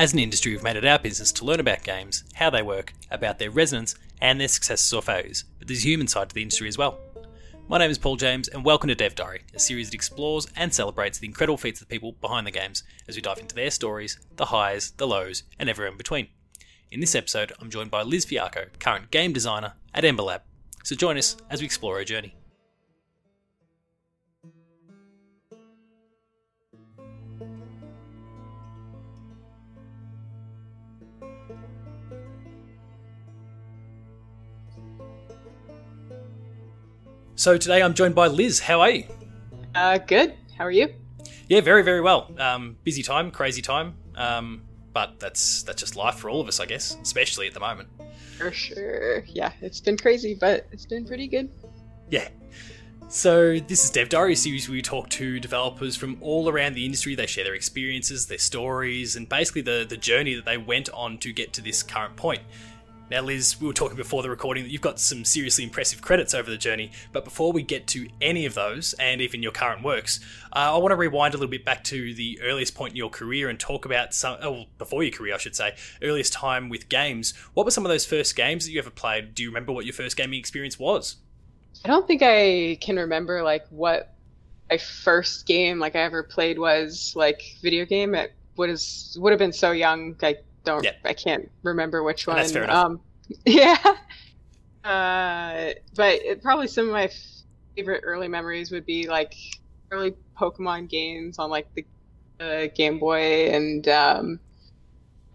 As an industry, we've made it our business to learn about games, how they work, about their resonance, and their successes or failures. But there's a human side to the industry as well. My name is Paul James, and welcome to Dev Diary, a series that explores and celebrates the incredible feats of the people behind the games as we dive into their stories, the highs, the lows, and everywhere in between. In this episode, I'm joined by Liz Fiacco, current game designer at Ember Lab. So join us as we explore her journey. So today I'm joined by Liz. How are you? Uh, good. How are you? Yeah, very, very well. Um, busy time, crazy time. Um, but that's that's just life for all of us, I guess, especially at the moment. For sure. Yeah, it's been crazy, but it's been pretty good. Yeah. So this is Dev Diary series where we talk to developers from all around the industry. They share their experiences, their stories, and basically the, the journey that they went on to get to this current point. Now, Liz, we were talking before the recording that you've got some seriously impressive credits over the journey, but before we get to any of those, and even your current works, uh, I want to rewind a little bit back to the earliest point in your career and talk about some, oh, before your career, I should say, earliest time with games. What were some of those first games that you ever played? Do you remember what your first gaming experience was? I don't think I can remember like what my first game like I ever played was like video game. It is would have been so young. I don't yeah. I can't remember which one. That's fair enough. Um, yeah. Uh, but it, probably some of my favorite early memories would be like early Pokemon games on like the uh, Game Boy, and um,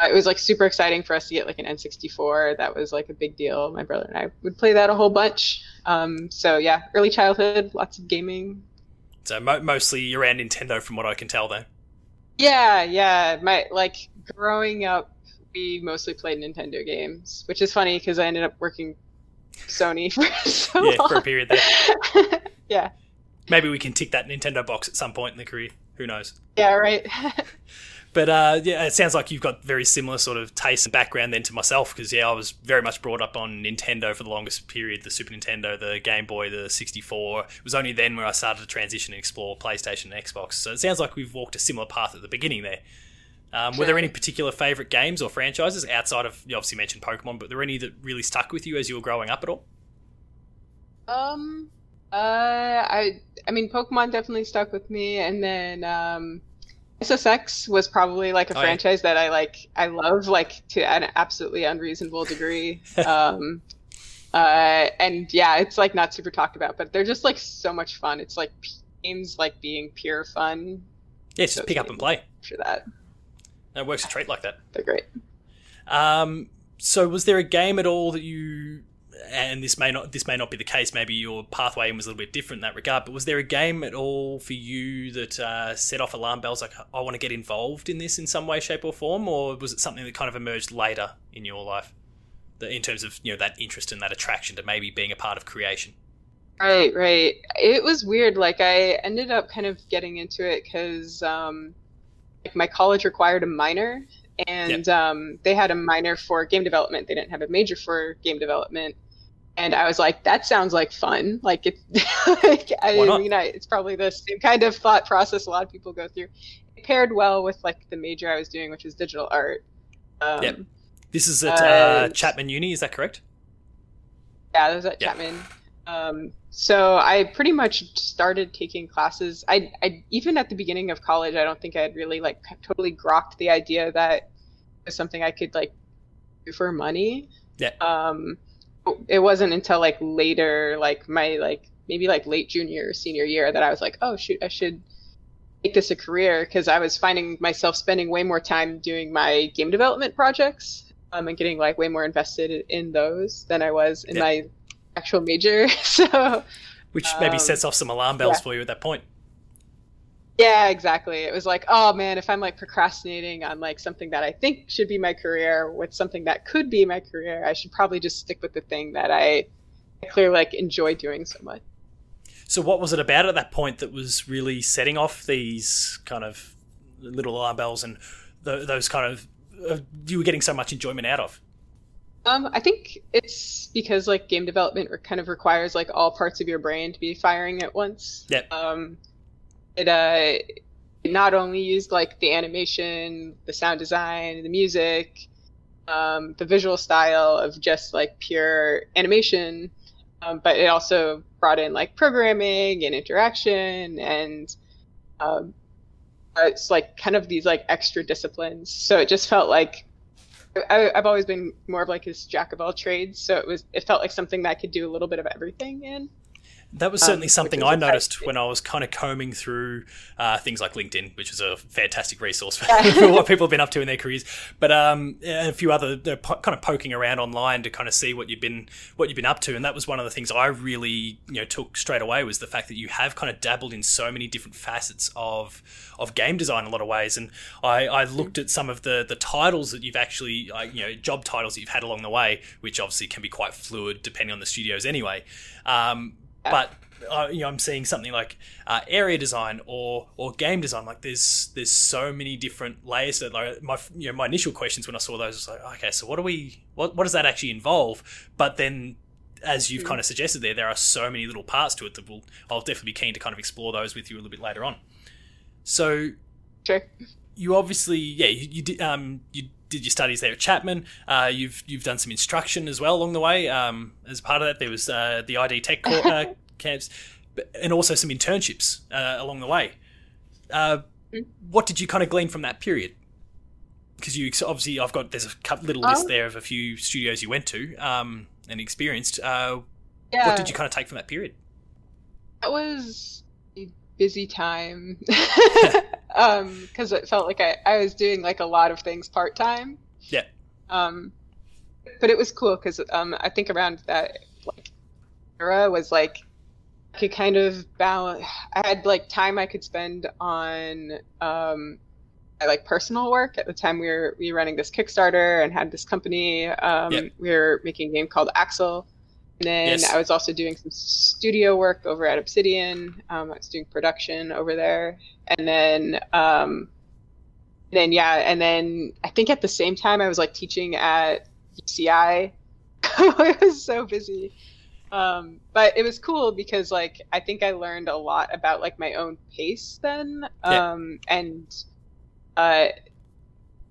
it was like super exciting for us to get like an N64. That was like a big deal. My brother and I would play that a whole bunch. Um, so yeah, early childhood, lots of gaming. So mo- mostly around Nintendo, from what I can tell, though. Yeah, yeah. My like growing up we mostly played Nintendo games, which is funny because I ended up working Sony for so yeah long. for a period there. yeah. Maybe we can tick that Nintendo box at some point in the career. Who knows? Yeah, right. but uh, yeah, it sounds like you've got very similar sort of taste and background then to myself because yeah, I was very much brought up on Nintendo for the longest period, the Super Nintendo, the Game Boy, the 64. It was only then where I started to transition and explore PlayStation and Xbox. So it sounds like we've walked a similar path at the beginning there. Um, sure. Were there any particular favorite games or franchises outside of you obviously mentioned Pokemon, but were there any that really stuck with you as you were growing up at all? Um, uh, I I mean Pokemon definitely stuck with me, and then um, SSX was probably like a oh, franchise yeah. that I like. I love like to an absolutely unreasonable degree. um, uh, and yeah, it's like not super talked about, but they're just like so much fun. It's like games like being pure fun. Yeah, just pick up and play. For that. It works a trait like that. They're great. Um, so, was there a game at all that you? And this may not this may not be the case. Maybe your pathway was a little bit different in that regard. But was there a game at all for you that uh, set off alarm bells? Like, I want to get involved in this in some way, shape, or form, or was it something that kind of emerged later in your life, that, in terms of you know that interest and that attraction to maybe being a part of creation? Right, right. It was weird. Like I ended up kind of getting into it because um, my college required a minor, and um, they had a minor for game development. They didn't have a major for game development. And I was like, that sounds like fun. Like it, like, I mean, I, it's probably the same kind of thought process a lot of people go through. It paired well with like the major I was doing, which was digital art. Um, yep. This is at uh, Chapman Uni, is that correct? Yeah, that was at. Chapman. Um, so I pretty much started taking classes. I, I even at the beginning of college, I don't think I had really like totally grokked the idea that it was something I could like do for money. Yeah. Um, it wasn't until like later, like my like maybe like late junior or senior year, that I was like, oh shoot, I should make this a career because I was finding myself spending way more time doing my game development projects um, and getting like way more invested in those than I was in yeah. my actual major. so, which maybe um, sets off some alarm bells yeah. for you at that point. Yeah, exactly. It was like, oh man, if I'm like procrastinating on like something that I think should be my career with something that could be my career, I should probably just stick with the thing that I, clearly like enjoy doing so much. So, what was it about at that point that was really setting off these kind of little alarm bells and the, those kind of uh, you were getting so much enjoyment out of? Um, I think it's because like game development kind of requires like all parts of your brain to be firing at once. Yeah. Um, it uh, not only used like the animation, the sound design, the music, um, the visual style of just like pure animation, um, but it also brought in like programming and interaction and um, it's like kind of these like extra disciplines. So it just felt like I, have always been more of like this jack of all trades. So it was it felt like something that I could do a little bit of everything in. That was certainly um, something I noticed when I was kind of combing through uh, things like LinkedIn, which is a fantastic resource for, for, what people have been up to in their careers. But um, a few other po- kind of poking around online to kind of see what you've been what you've been up to, and that was one of the things I really you know took straight away was the fact that you have kind of dabbled in so many different facets of of game design in a lot of ways. And I, I looked at some of the the titles that you've actually uh, you know job titles that you've had along the way, which obviously can be quite fluid depending on the studios anyway. Um, but uh, you know, I'm seeing something like uh, area design or or game design. Like there's there's so many different layers that like my you know my initial questions when I saw those was like okay, so what do we what what does that actually involve? But then as you've mm. kind of suggested there, there are so many little parts to it that will I'll definitely be keen to kind of explore those with you a little bit later on. So, sure. You obviously yeah you, you did um you did your studies there at Chapman. Uh, you've you've done some instruction as well along the way. Um, as part of that, there was uh, the ID Tech uh, camps, and also some internships uh, along the way. Uh, what did you kind of glean from that period? Because you obviously, I've got there's a little list um, there of a few studios you went to um, and experienced. Uh, yeah. What did you kind of take from that period? That was a busy time because um, it felt like I, I was doing like a lot of things part time. Yeah. Um, but it was cool because um, I think around that like era was like I could kind of balance. I had like time I could spend on um, I like personal work. At the time, we were we were running this Kickstarter and had this company. Um, yep. We were making a game called Axel. And then yes. I was also doing some studio work over at Obsidian. Um, I was doing production over there, and then um, then yeah, and then I think at the same time I was like teaching at UCI. I was so busy. Um, but it was cool because like I think I learned a lot about like my own pace then. Um, yeah. and uh,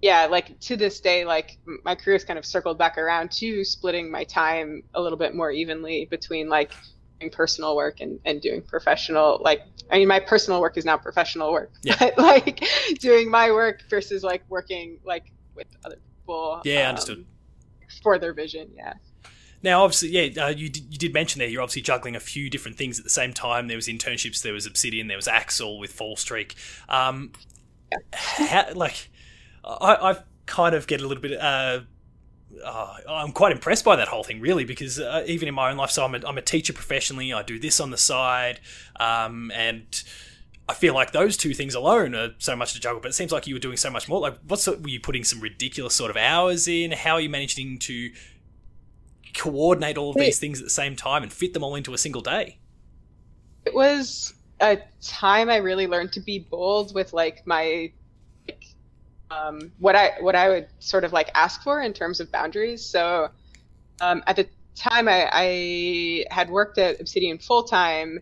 yeah, like to this day, like my career has kind of circled back around to splitting my time a little bit more evenly between like doing personal work and, and doing professional like I mean my personal work is now professional work. Yeah. But like doing my work versus like working like with other people. Yeah, um, understood. For their vision, yeah. Now, obviously, yeah, uh, you did, you did mention there you're obviously juggling a few different things at the same time. There was internships, there was Obsidian, there was Axel with Fallstreak. Um, how, like, I, I kind of get a little bit. Uh, uh, I'm quite impressed by that whole thing, really, because uh, even in my own life, so I'm a, I'm a teacher professionally. I do this on the side, um, and I feel like those two things alone are so much to juggle. But it seems like you were doing so much more. Like, what's were you putting some ridiculous sort of hours in? How are you managing to coordinate all of these things at the same time and fit them all into a single day? It was a time I really learned to be bold with like my um, what I what I would sort of like ask for in terms of boundaries. So um, at the time, I, I, had worked at Obsidian full time,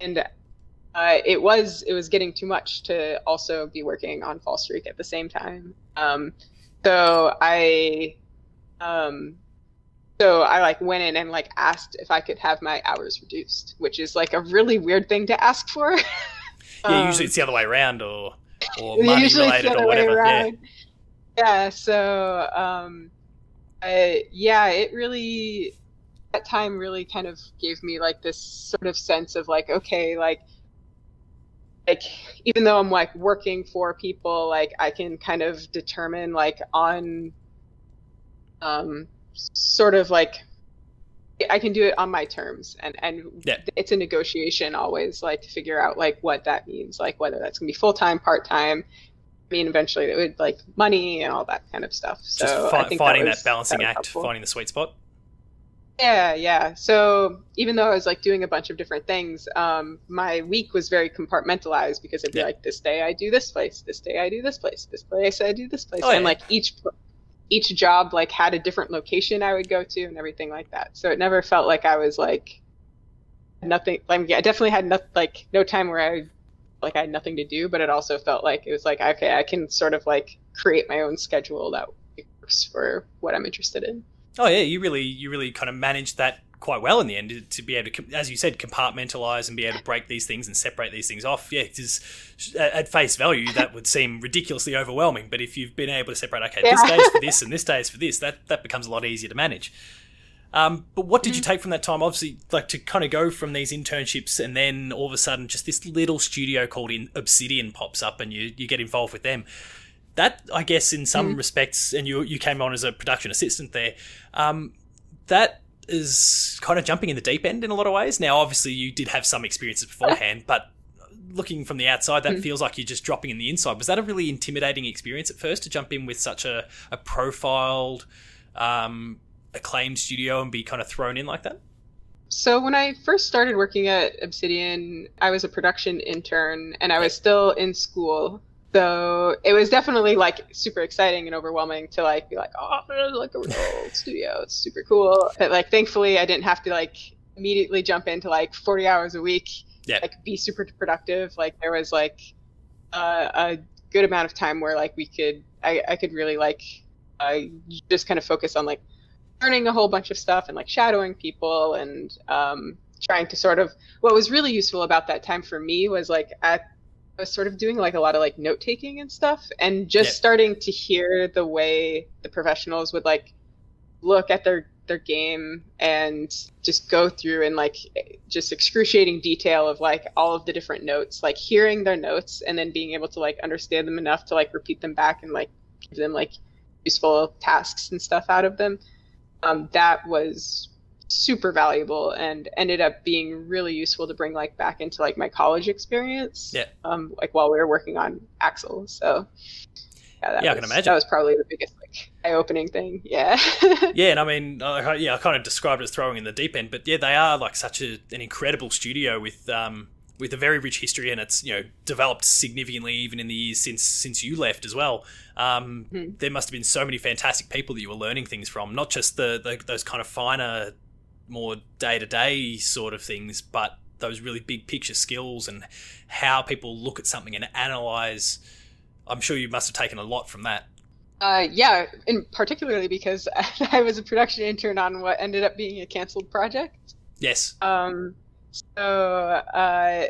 and uh, it was it was getting too much to also be working on Fallstreak at the same time. Um, so I um, so I like went in and like asked if I could have my hours reduced, which is like a really weird thing to ask for. yeah, um, usually it's the other way around or or money related or whatever. Yeah. yeah, so um I, yeah, it really that time really kind of gave me like this sort of sense of like okay, like like even though I'm like working for people, like I can kind of determine like on um sort of like I can do it on my terms and and yeah. it's a negotiation always like to figure out like what that means like whether that's going to be full-time part-time I mean eventually it would like money and all that kind of stuff so Just fi- finding that, was, that balancing that act helpful. finding the sweet spot yeah yeah so even though I was like doing a bunch of different things um my week was very compartmentalized because it'd be yeah. like this day I do this place this day I do this place this place I do this place oh, and yeah. like each each job like had a different location I would go to and everything like that. So it never felt like I was like nothing. Like I definitely had no, like no time where I like I had nothing to do, but it also felt like it was like okay, I can sort of like create my own schedule that works for what I'm interested in. Oh yeah, you really you really kind of managed that quite well in the end to be able to, as you said, compartmentalize and be able to break these things and separate these things off. Yeah, because at face value that would seem ridiculously overwhelming, but if you've been able to separate, okay, yeah. this day is for this and this day is for this, that that becomes a lot easier to manage. Um, but what did you mm-hmm. take from that time? Obviously, like to kind of go from these internships and then all of a sudden just this little studio called in Obsidian pops up and you you get involved with them. That I guess in some mm. respects, and you you came on as a production assistant there. Um, that is kind of jumping in the deep end in a lot of ways. Now, obviously, you did have some experiences beforehand, but looking from the outside, that mm. feels like you're just dropping in the inside. Was that a really intimidating experience at first to jump in with such a, a profiled, um, acclaimed studio and be kind of thrown in like that? So when I first started working at Obsidian, I was a production intern and I was still in school so it was definitely like super exciting and overwhelming to like be like oh like a real studio. It's super cool. But like thankfully i didn't have to like immediately jump into like 40 hours a week yeah. like be super productive. Like there was like uh, a good amount of time where like we could i, I could really like uh, just kind of focus on like learning a whole bunch of stuff and like shadowing people and um, trying to sort of what was really useful about that time for me was like at I was sort of doing like a lot of like note taking and stuff, and just yeah. starting to hear the way the professionals would like look at their their game and just go through and like just excruciating detail of like all of the different notes like hearing their notes and then being able to like understand them enough to like repeat them back and like give them like useful tasks and stuff out of them um, that was super valuable and ended up being really useful to bring like back into like my college experience. Yeah. Um, like while we were working on Axel. So yeah, that yeah, was, I can imagine that was probably the biggest like eye-opening thing. Yeah. yeah, and I mean, uh, yeah, I kind of described it as throwing in the deep end, but yeah, they are like such a, an incredible studio with um with a very rich history, and it's you know developed significantly even in the years since since you left as well. Um, mm-hmm. There must have been so many fantastic people that you were learning things from, not just the, the those kind of finer more day to day sort of things, but those really big picture skills and how people look at something and analyze. I'm sure you must have taken a lot from that. Uh, yeah, and particularly because I was a production intern on what ended up being a canceled project. Yes. Um, so uh,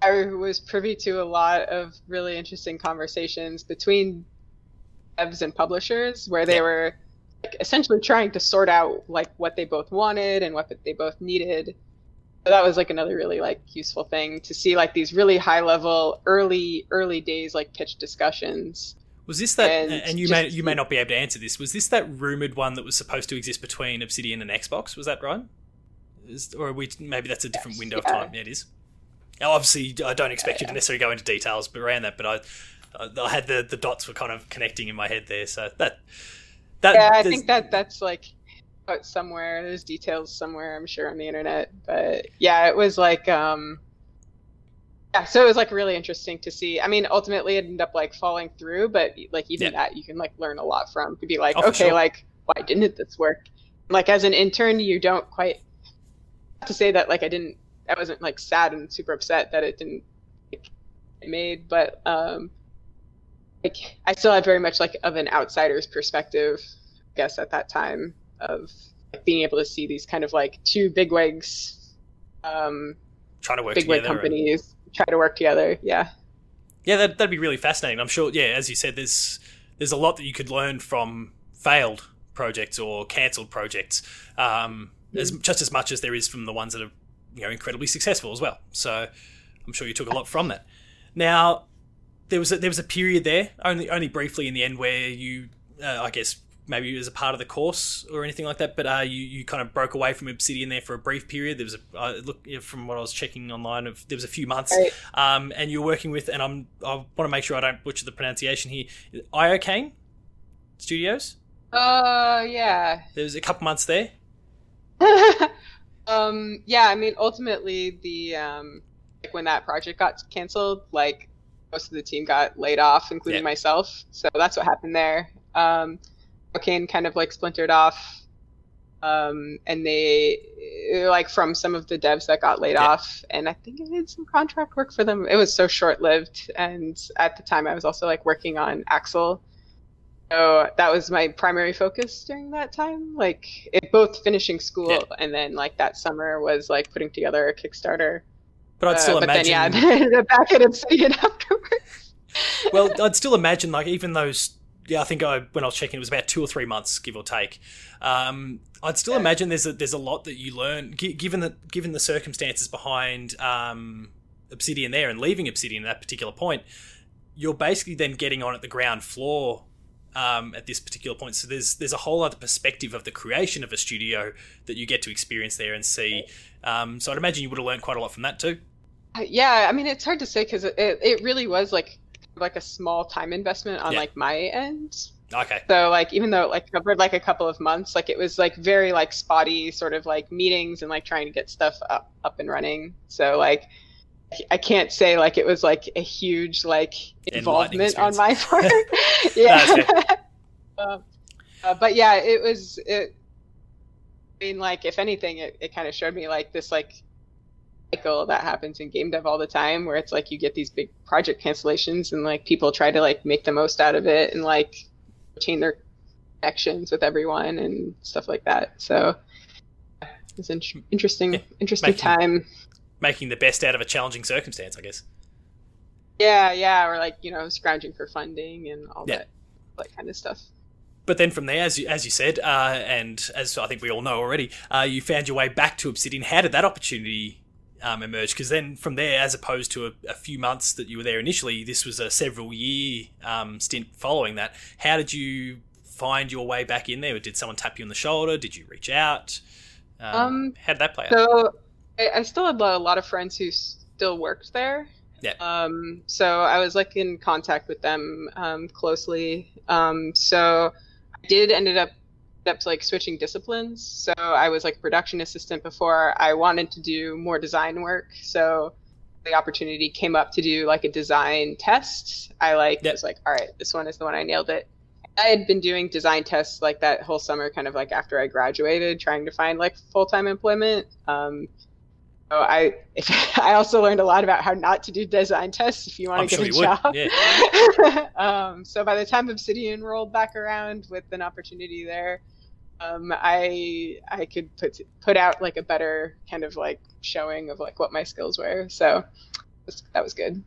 I was privy to a lot of really interesting conversations between devs and publishers where they yeah. were like essentially trying to sort out like what they both wanted and what they both needed. So that was like another really like useful thing to see like these really high level early early days like pitch discussions. Was this that? And, and you may you may not be able to answer this. Was this that rumored one that was supposed to exist between Obsidian and Xbox? Was that right? Is, or we maybe that's a different yes, window yeah. of time. Yeah, it is. Now, obviously, I don't expect yeah, you to necessarily go into details around that, but I, I had the the dots were kind of connecting in my head there. So that that, yeah, I think that that's like somewhere. There's details somewhere, I'm sure, on the internet. But yeah, it was like, um, yeah, so it was like really interesting to see. I mean, ultimately, it ended up like falling through, but like even yeah. that, you can like learn a lot from to be like, oh, okay, sure. like why didn't this work? Like as an intern, you don't quite have to say that like I didn't. I wasn't like sad and super upset that it didn't like, made, but um, like I still had very much like of an outsider's perspective, I guess at that time of like, being able to see these kind of like two bigwigs, um, trying to work together. bigwig companies and... try to work together. Yeah, yeah, that, that'd be really fascinating. I'm sure. Yeah, as you said, there's there's a lot that you could learn from failed projects or cancelled projects, um, mm. as just as much as there is from the ones that are you know incredibly successful as well. So I'm sure you took a lot from that. Now, there was a, there was a period there, only only briefly in the end, where you, uh, I guess, maybe as a part of the course or anything like that, but uh, you you kind of broke away from Obsidian there for a brief period. There was a uh, look from what I was checking online of there was a few months, right. um, and you're working with, and I'm I want to make sure I don't butcher the pronunciation here, Iocane Studios. Uh, yeah. There was a couple months there. um, yeah. I mean, ultimately, the um, like when that project got canceled, like most of the team got laid off, including yeah. myself. So that's what happened there. Um, Iocane kind of like splintered off. um, and they like from some of the devs that got laid yeah. off, and I think I did some contract work for them. It was so short lived, and at the time I was also like working on Axel. So that was my primary focus during that time. Like it, both finishing school yeah. and then like that summer was like putting together a Kickstarter. But I'd still uh, imagine. Then, yeah, back at Obsidian afterwards. well, I'd still imagine like even those yeah, I think I, when I was checking, it was about two or three months, give or take. Um, I'd still imagine there's a there's a lot that you learn, given the given the circumstances behind um, Obsidian there and leaving Obsidian at that particular point. You're basically then getting on at the ground floor um, at this particular point. So there's there's a whole other perspective of the creation of a studio that you get to experience there and see. Um, so I'd imagine you would have learned quite a lot from that too. Uh, yeah, I mean it's hard to say because it, it really was like like a small time investment on yeah. like my end. Okay. So like even though it like covered like a couple of months, like it was like very like spotty sort of like meetings and like trying to get stuff up up and running. So like I can't say like it was like a huge like involvement on my part. yeah. uh, uh, but yeah, it was it. I mean, like if anything, it, it kind of showed me like this like cycle that happens in game dev all the time where it's like you get these big project cancellations and like people try to like make the most out of it and like retain their connections with everyone and stuff like that so it's an interesting interesting time making the best out of a challenging circumstance i guess yeah yeah or like you know scrounging for funding and all yeah. that that kind of stuff but then from there, as you, as you said, uh, and as I think we all know already, uh, you found your way back to Obsidian. How did that opportunity um, emerged because then from there, as opposed to a, a, few months that you were there initially, this was a several year um, stint following that. How did you find your way back in there? Did someone tap you on the shoulder? Did you reach out? Um, um how did that play so out? I, I still had a lot of friends who still worked there. Yeah. Um, so I was like in contact with them um, closely. Um, so I did ended up up like switching disciplines. So I was like production assistant before. I wanted to do more design work. So the opportunity came up to do like a design test. I like yep. was like, all right, this one is the one I nailed it. I had been doing design tests like that whole summer, kind of like after I graduated, trying to find like full time employment. Um, so I if, I also learned a lot about how not to do design tests if you want to get sure a job. Yeah. um, so by the time Obsidian rolled back around with an opportunity there, um, I I could put put out like a better kind of like showing of like what my skills were. So that was good.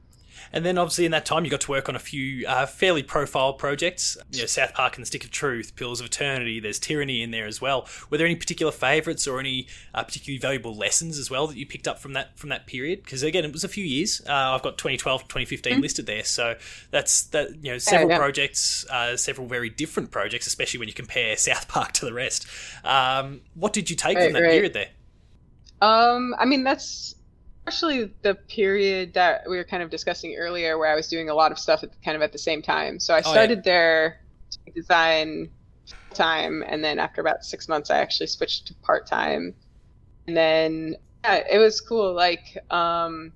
And then obviously in that time you got to work on a few uh, fairly profile projects. You know, South Park and the Stick of Truth, Pillars of Eternity. There's Tyranny in there as well. Were there any particular favourites or any uh, particularly valuable lessons as well that you picked up from that from that period? Because again, it was a few years. Uh, I've got 2012 2015 mm-hmm. listed there, so that's that. You know, several projects, uh, several very different projects, especially when you compare South Park to the rest. Um, what did you take right, from that right. period there? Um, I mean, that's especially the period that we were kind of discussing earlier where I was doing a lot of stuff at, kind of at the same time. So I started oh, yeah. there design time and then after about 6 months I actually switched to part-time. And then yeah, it was cool like um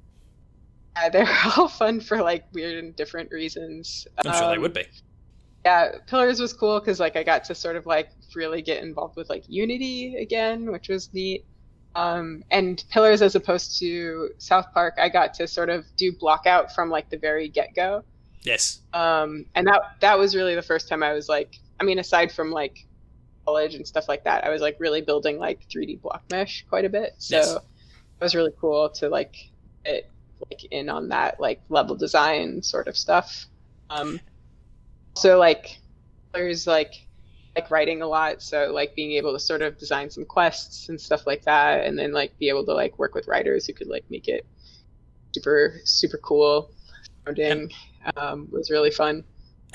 yeah, they're all fun for like weird and different reasons. I'm um, sure they um, would be. Yeah, Pillars was cool because like I got to sort of like really get involved with like Unity again, which was neat. Um, and Pillars, as opposed to South Park, I got to sort of do block out from like the very get go. Yes. Um, and that that was really the first time I was like, I mean, aside from like college and stuff like that, I was like really building like 3D block mesh quite a bit. So yes. it was really cool to like it like in on that like level design sort of stuff. Um, so like there's like like writing a lot so like being able to sort of design some quests and stuff like that and then like be able to like work with writers who could like make it super super cool sounding um, was really fun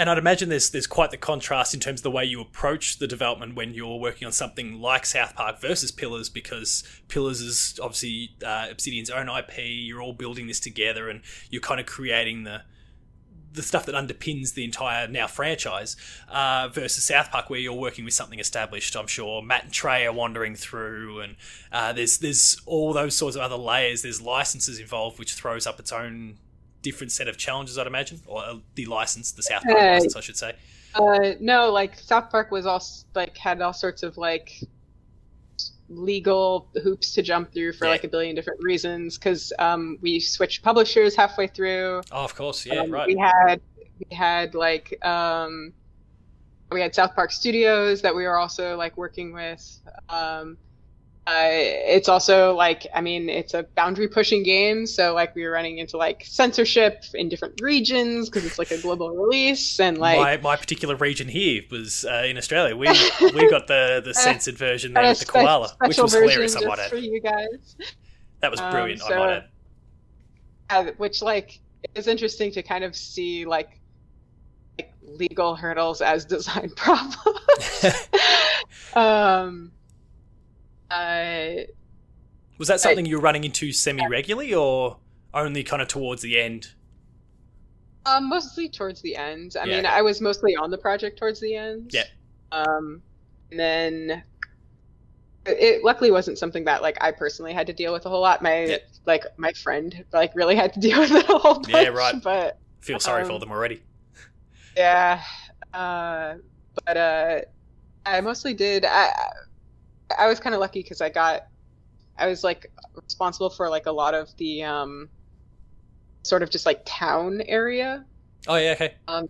and I'd imagine there's there's quite the contrast in terms of the way you approach the development when you're working on something like South Park versus Pillars, because Pillars is obviously uh, Obsidian's own IP. You're all building this together, and you're kind of creating the the stuff that underpins the entire now franchise uh, versus South Park, where you're working with something established. I'm sure Matt and Trey are wandering through, and uh, there's there's all those sorts of other layers. There's licenses involved, which throws up its own different set of challenges, I'd imagine, or uh, the license, the South Park license, I should say. Uh, no, like South Park was all like had all sorts of like legal hoops to jump through for Yeah. like a billion different reasons because um, we switched publishers halfway through. Oh, of course. Yeah, Um, right. We had we had like um, we had South Park Studios that we were also like working with. Um, uh, it's also like I mean it's a boundary pushing game, so like we were running into like censorship in different regions because it's like a global release and like my, my particular region here was uh, in Australia. We we got the, the censored version there with the koala, which was hilarious. I might for add. you guys. That was um, brilliant. I so- might add. uh, which like is interesting to kind of see like like legal hurdles as design problems. um, uh, Was that something you were running into semi regularly, or only kind of towards the end? um, mostly towards the end. I Yeah. mean, I was mostly on the project towards the end. Yeah. Um, and then it, luckily wasn't something that like I personally had to deal with a whole lot. My Yeah. like my friend like really had to deal with it a whole bunch. Yeah, right. But Feel sorry for Um, them already. Yeah, uh, but uh, I mostly did. I I was kind of lucky because I got I was like responsible for like a lot of the um, sort of just like town area. Oh yeah, okay. Um,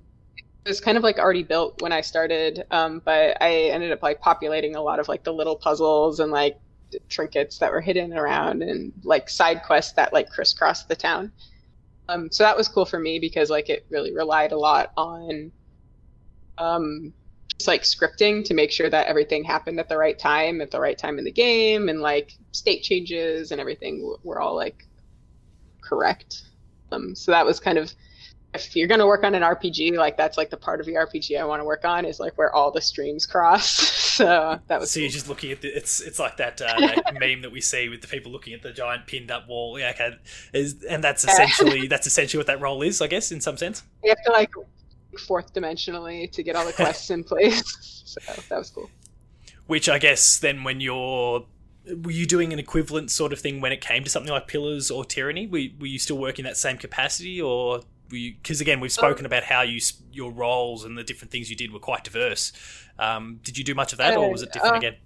It was kind of like already built when I started, um, but I ended up like populating a lot of like the little puzzles and like trinkets that were hidden around and like side quests that like crisscrossed the town. Um, so that was cool for me because like it really relied a lot on um, like scripting to make sure that everything happened at the right time at the right time in the game and like state changes and everything were all like correct. Um, so that was kind of if you're gonna work on an RPG, like that's like the part of the RPG I want to work on is like where all the streams cross. so that was So you're just looking at the, it's it's like that, uh, that meme that we see with the people looking at the giant pinned up wall. Yeah, okay, is, and that's essentially that's essentially what that role is, I guess, in some sense. you have to like fourth dimensionally to get all the quests in place. So that was cool. Which I guess then when you're were you doing an equivalent sort of thing when it came to something like Pillars or Tyranny? Were, were you still working that same capacity, or were you? Because again, we've spoken about how you your roles and the different things you did were quite diverse. Um, did you do much of that, or was it different Uh, again?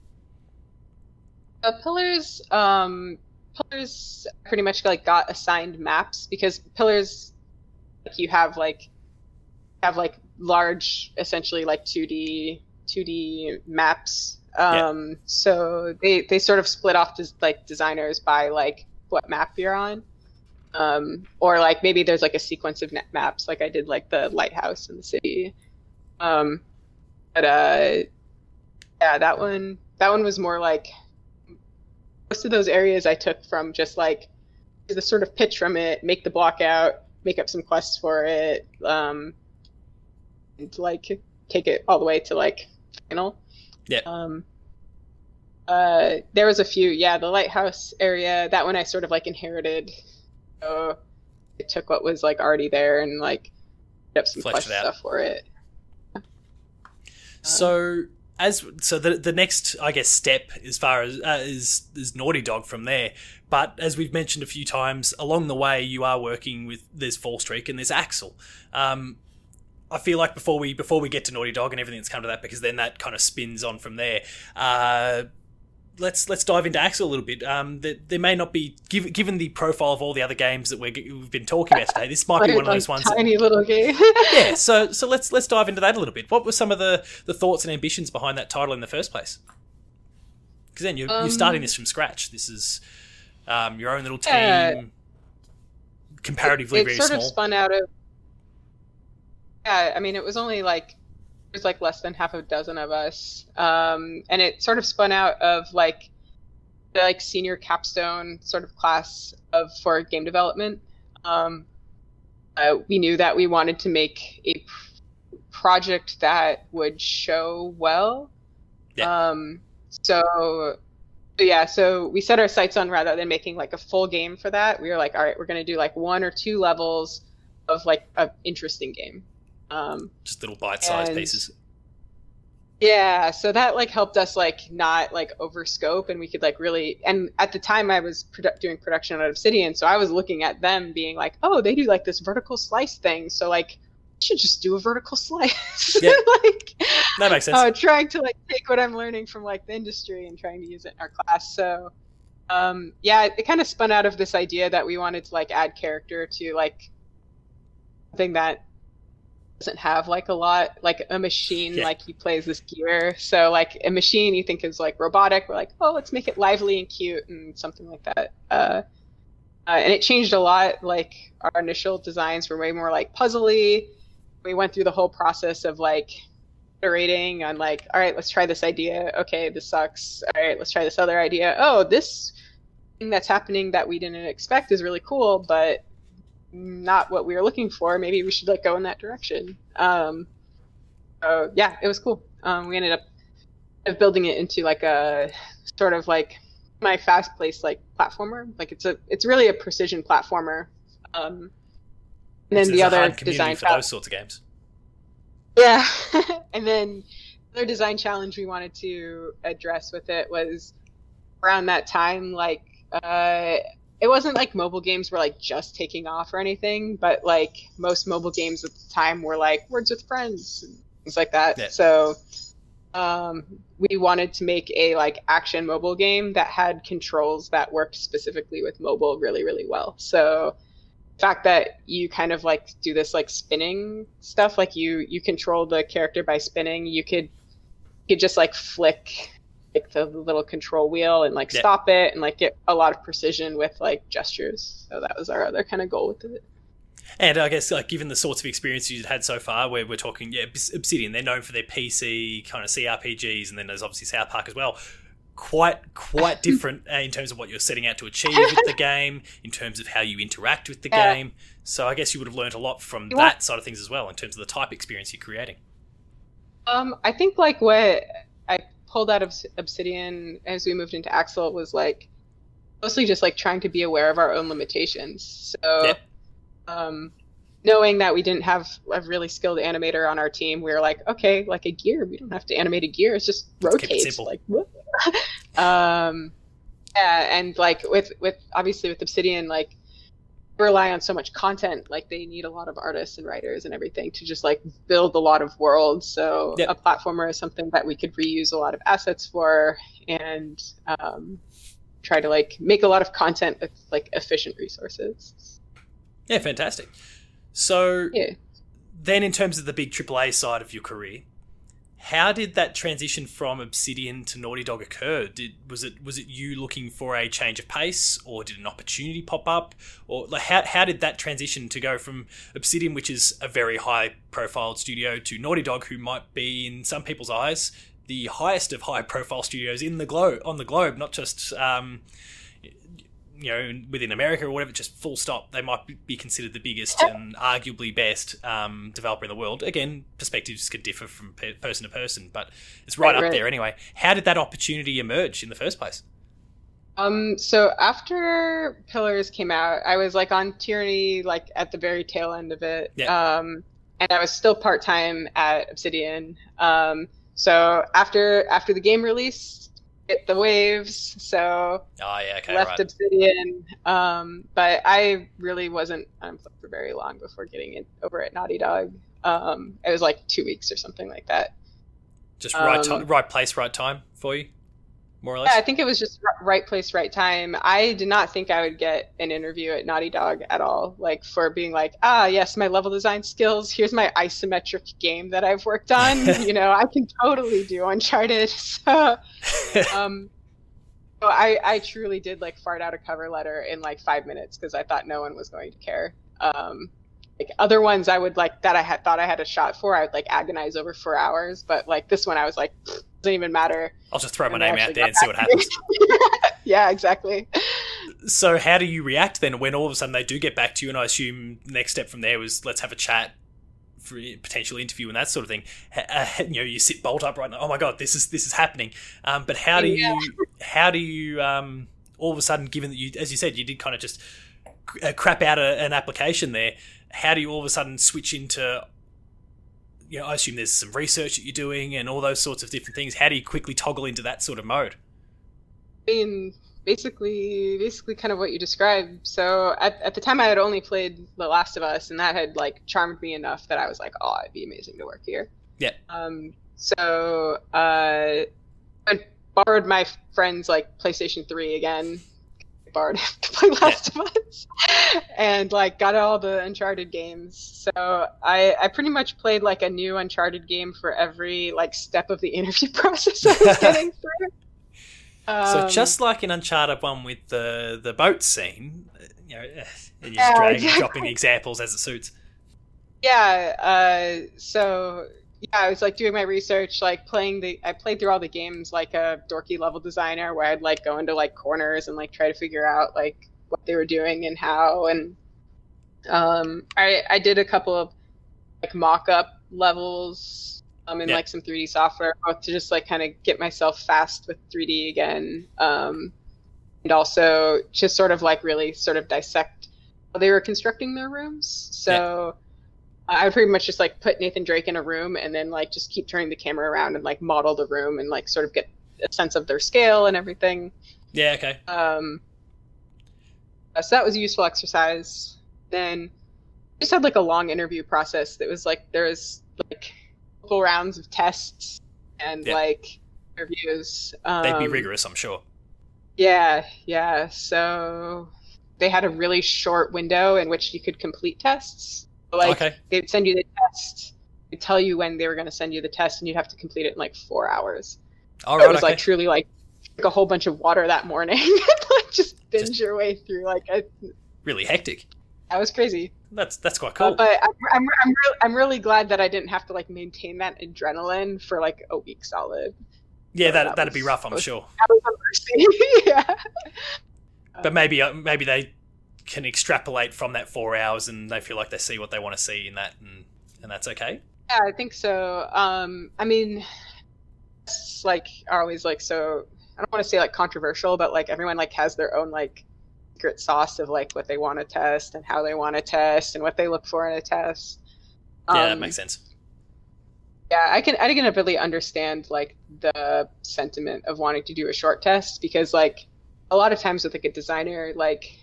Uh, pillars, um, pillars pretty much like got assigned maps because pillars, like you have like have like large, essentially like two D two D maps. Yeah. Um, so they they sort of split off des- like designers by like what map you're on. Um, or like maybe there's like a sequence of net maps, like I did like the lighthouse in the city. Um, but uh, yeah, that one that one was more like most of those areas I took from just like the sort of pitch from it, make the block out, make up some quests for it, um, and like take it all the way to like final. Yeah. Um, uh, there was a few, yeah, the lighthouse area. That one I sort of like inherited. So I took what was like already there and like made up some Fleshed out. stuff for it. So as so the the next I guess step as far as uh, is is Naughty Dog from there. But as we've mentioned a few times along the way, you are working with there's Fallstreak and there's Axel. Um, I feel like before we before we get to Naughty Dog and everything that's come to that, because then that kind of spins on from there. Uh, let's let's dive into Axel a little bit. Um, there, there may not be given given the profile of all the other games that we're, we've been talking about today. This might be one of those ones. that- Tiny little game. yeah, so so let's let's dive into that a little bit. What were some of the, the thoughts and ambitions behind that title in the first place? Because then you're, you're Um, starting this from scratch. This is um, your own little team, Yeah. comparatively it, very sort small. of spun out of yeah i mean it was only like there's like less than half a dozen of us um, and it sort of spun out of like the like senior capstone sort of class of for game development um, uh, we knew that we wanted to make a p- project that would show well Yeah. um, so so yeah, so we set our sights on rather than making like a full game for that, we were like, all right, we're gonna do like one or two levels of like an interesting game. Um, Just little bite-sized and- pieces. yeah, so that like helped us like not like over scope, and we could like really. And at the time, I was produ- doing production at Obsidian, so I was looking at them being like, oh, they do like this vertical slice thing, so like should just do a vertical slice. Yeah. like That makes sense. uh, trying to like take what I'm learning from like the industry and trying to use it in our class. So um, yeah, it, it kind of spun out of this idea that we wanted to like add character to like something that doesn't have like a lot like a machine Yeah. like he plays this gear. So like a machine you think is like robotic we're like oh let's make it lively and cute and something like that. Uh, uh, and it changed a lot like our initial designs were way more like puzzly. We went through the whole process of like iterating on like all right let's try this idea. Okay this sucks. All right let's try this other idea. Oh this thing that's happening that we didn't expect is really cool but not what we were looking for. Maybe we should like go in that direction. Um so yeah it was cool. Um we ended up building it into like a sort of like my fast paced like platformer. Like it's a it's really a precision platformer. Um and then the other design for those sorts of games. yeah. and then the other design challenge we wanted to address with it was around that time, like, uh, it wasn't like mobile games were like just taking off or anything, but like most mobile games at the time were like Words with Friends and things like that. Yeah. So um, we wanted to make a like action mobile game that had controls that worked specifically with mobile really, really well. So the fact that you kind of like do this like spinning stuff like you you control the character by spinning you could you could just like flick like the little control wheel and like Yeah. stop it and like get a lot of precision with like gestures so that was our other kind of goal with it And I guess, like, given the sorts of experience you've had so far, where we're talking, yeah, Obsidian, they're known for their PC kind of CRPGs, and then there's obviously South Park as well. Quite, quite different uh, in terms of what you're setting out to achieve with the game, in terms of how you interact with the Yeah. game. So I guess you would have learned a lot from that side of things as well, in terms of the type experience you're creating. Um, I think like what pulled out of Obsidian as we moved into Axel was like mostly just like trying to be aware of our own limitations. So, Yeah. um, knowing that we didn't have a really skilled animator on our team, we were like, okay, like a gear, we don't have to animate a gear; it's just Let's it rotates. Like, um, yeah, and like with with obviously with Obsidian, like rely on so much content like they need a lot of artists and writers and everything to just like build a lot of worlds so Yep. a platformer is something that we could reuse a lot of assets for and um, try to like make a lot of content with like efficient resources Yeah, fantastic. So yeah then, in terms of the big AAA side of your career, how did that transition from Obsidian to Naughty Dog occur? Did was it was it you looking for a change of pace, or did an opportunity pop up, or like how how did that transition to go from Obsidian, which is a very high profile studio, to Naughty Dog, who might be in some people's eyes the highest of high profile studios in the globe on the globe, not just um, you know within America or whatever. Just full stop. They might be considered the biggest and arguably best um, developer in the world. Again, perspectives could differ from pe- person to person, but it's right, Right, up right. there anyway. How did that opportunity emerge in the first place? um so after pillars came out i was like on tyranny like at the very tail end of it Yeah. um and i was still part-time at obsidian um so after after the game released hit the waves so Oh yeah, okay, left right. Obsidian, um, but I really wasn't unemployed for very long before getting it over at Naughty Dog. Um, it was like two weeks or something like that. Just right, um, ti- right place, right time for you, more or less. Yeah, I think it was just right place, right time. I did not think I would get an interview at Naughty Dog at all, like for being like, ah, yes, my level design skills. Here's my isometric game that I've worked on. you know, I can totally do Uncharted. So, um, so I, I truly did like fart out a cover letter in like five minutes because I thought no one was going to care. Um, like other ones I would like that I had thought I had a shot for, I would like agonize over for hours. But like this one, I was like, doesn't even matter. I'll just throw my name out there and see what back to me. happens. yeah, exactly. So how do you react then when all of a sudden they do get back to you? And I assume next step from there was let's have a chat for a potential interview and that sort of thing. Uh, you know, you sit bolt upright. And, oh my god, this is this is happening. Um, but how do Yeah. you how do you um, all of a sudden, given that you, as you said, you did kind of just uh, crap out a, an application there. How do you all of a sudden switch into you know, I assume there's some research that you're doing and all those sorts of different things. How do you quickly toggle into that sort of mode? I mean, basically basically kind of what you described. So at, at the time I had only played The Last of Us and that had like charmed me enough that I was like, oh, it'd be amazing to work here. Yeah. Um so uh I borrowed my friend's like PlayStation 3 again. Borrowed to play Last yeah. of Us. and like got all the Uncharted games. So I I pretty much played like a new Uncharted game for every like step of the interview process I was getting through. Um, so just like in Uncharted One with the the boat scene, you know, eh, you're yeah, exactly. dropping examples as it suits. Yeah. Uh, so yeah, I was like doing my research, like playing the. I played through all the games like a dorky level designer, where I'd like go into like corners and like try to figure out like what they were doing and how. And um, I I did a couple of like mock up levels um, in yeah. like some 3D software, both to just like kind of get myself fast with 3D again, um, and also just sort of like really sort of dissect how they were constructing their rooms. So. I would pretty much just like put Nathan Drake in a room and then like just keep turning the camera around and like model the room and like sort of get a sense of their scale and everything. Yeah. Okay. Um. So that was a useful exercise. Then just had like a long interview process that was like there was like multiple rounds of tests and yeah. like interviews. Um, They'd be um, rigorous, I'm sure. Yeah, yeah. So they had a really short window in which you could complete tests. Like okay. they'd send you the test, they'd tell you when they were going to send you the test, and you'd have to complete it in like four hours. All right, it was okay. like truly like a whole bunch of water that morning, like just binge just your way through like a really hectic. That was crazy. That's that's quite cool. Uh, but I'm I'm I'm, re- I'm really glad that I didn't have to like maintain that adrenaline for like a week solid. Yeah, that, that that'd was, be rough. I'm was, sure. That was yeah. But maybe uh, maybe they can extrapolate from that four hours, and they feel like they see what they want to see in that, and and that's okay. Yeah, I think so. Um, I mean, it's like always like so. I don't want to say like controversial, but like everyone like has their own like secret sauce of like what they want to test and how they want to test and what they look for in a test. Um, yeah, that um, makes sense. Yeah, I can I can really understand like the sentiment of wanting to do a short test because like a lot of times with like a designer like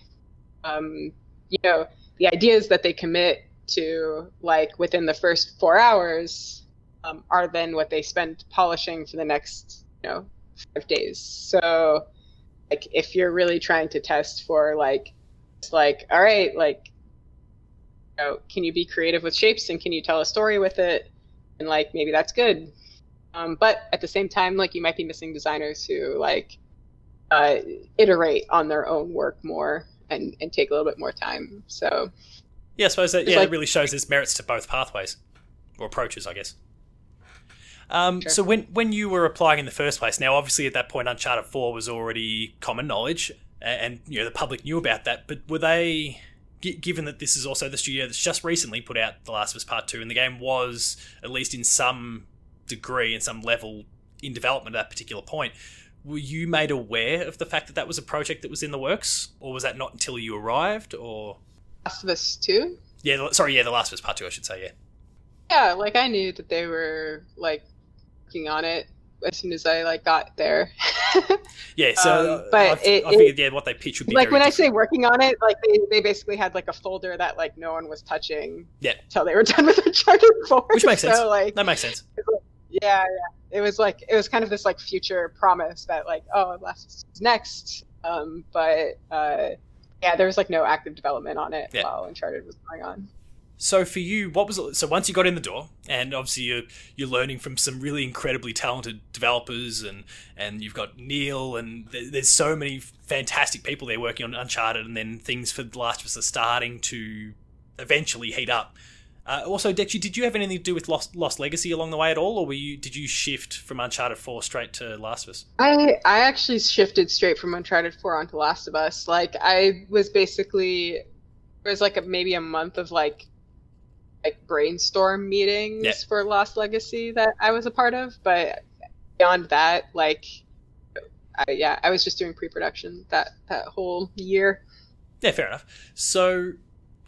um you know the ideas that they commit to like within the first four hours um, are then what they spend polishing for the next you know five days. So like if you're really trying to test for like it's like all right like you know, can you be creative with shapes and can you tell a story with it? And like maybe that's good. Um, but at the same time like you might be missing designers who like uh, iterate on their own work more and, and take a little bit more time so yeah i suppose that yeah like, it really shows there's merits to both pathways or approaches i guess um, sure. So when when you were applying in the first place, now obviously at that point Uncharted Four was already common knowledge, and you know the public knew about that. But were they, given that this is also the studio that's just recently put out The Last of Us Part Two, and the game was at least in some degree and some level in development at that particular point, were you made aware of the fact that that was a project that was in the works, or was that not until you arrived, or Last of Us Two? Yeah, sorry, yeah, The Last of Us Part Two, I should say, yeah. Yeah, like I knew that they were like working on it as soon as I like got there. yeah, so um, but I, it, I figured yeah, what they pitch would be like when different. I say working on it, like they, they basically had like a folder that like no one was touching. Yeah, until they were done with the Uncharted Four, which makes so, sense. Like that makes sense. Yeah, yeah, it was like it was kind of this like future promise that like oh last next, um, but uh, yeah, there was like no active development on it yeah. while Uncharted was going on. So for you, what was it? So once you got in the door, and obviously you're you're learning from some really incredibly talented developers, and and you've got Neil, and there's so many fantastic people there working on Uncharted, and then things for The Last of Us are starting to eventually heat up. Uh, also, Dexy, did you have anything to do with Lost, Lost Legacy along the way at all, or were you did you shift from Uncharted Four straight to Last of Us? I I actually shifted straight from Uncharted Four onto Last of Us. Like I was basically there was like a, maybe a month of like like brainstorm meetings yeah. for Lost Legacy that I was a part of, but beyond that, like, I, yeah, I was just doing pre-production that that whole year. Yeah, fair enough. So,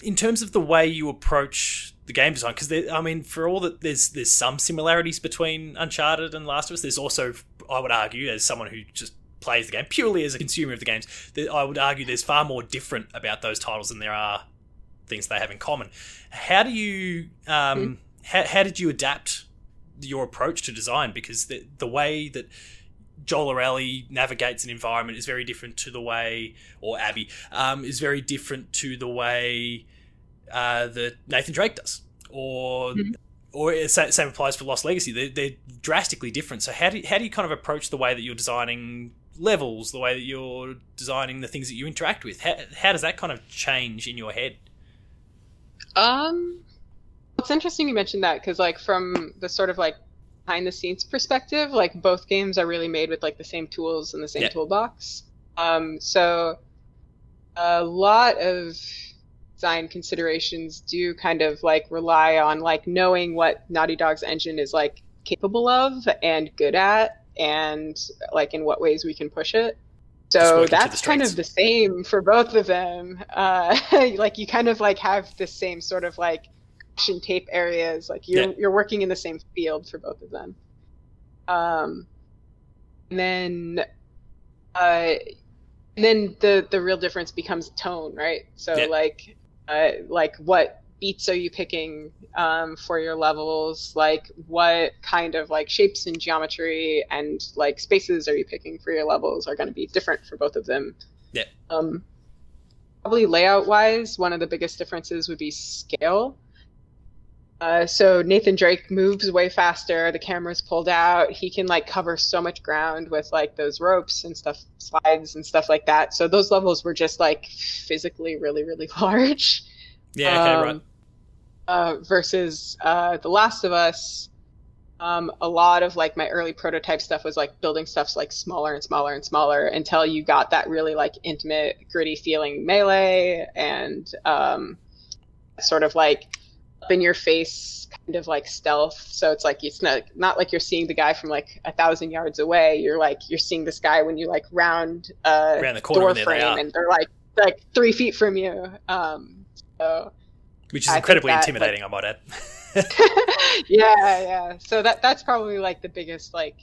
in terms of the way you approach the game design, because I mean, for all that there's there's some similarities between Uncharted and Last of Us, there's also, I would argue, as someone who just plays the game, purely as a consumer of the games, that I would argue there's far more different about those titles than there are things they have in common. How do you, um, mm. how, how did you adapt your approach to design? Because the, the way that Joel or Ellie navigates an environment is very different to the way, or Abby, um, is very different to the way uh, that Nathan Drake does. Or mm-hmm or same applies for Lost Legacy. They're, they're drastically different. So how do you, how do you kind of approach the way that you're designing levels, the way that you're designing the things that you interact with? How, how does that kind of change in your head? Um, it's interesting you mentioned that because like from the sort of like behind the scenes perspective, like both games are really made with like the same tools and the same yeah. toolbox. Um, so a lot of design considerations do kind of like rely on like knowing what Naughty Dog's engine is like capable of and good at and like in what ways we can push it. So that's kind of the same for both of them. Uh, like you kind of like have the same sort of like action tape areas. Like you're yeah. you're working in the same field for both of them. Um, and then, uh, and then the the real difference becomes tone, right? So yeah. like uh, like what beats are you picking um, for your levels? Like what kind of like shapes and geometry and like spaces are you picking for your levels are going to be different for both of them? Yeah. Um, probably layout wise one of the biggest differences would be scale uh, so Nathan Drake moves way faster. The camera's pulled out. He can like cover so much ground with like those ropes and stuff, slides and stuff like that. So those levels were just like physically really, really large. Yeah. Okay. Um, right. Uh, versus uh, The Last of Us, um, a lot of like my early prototype stuff was like building stuff's like smaller and smaller and smaller until you got that really like intimate, gritty feeling melee and um, sort of like in your face kind of like stealth. So it's like it's not not like you're seeing the guy from like a thousand yards away. You're like you're seeing this guy when you like round a the door frame and they're like like three feet from you. Um, so which is I incredibly that, intimidating, like, I might add. yeah, yeah. So that that's probably like the biggest like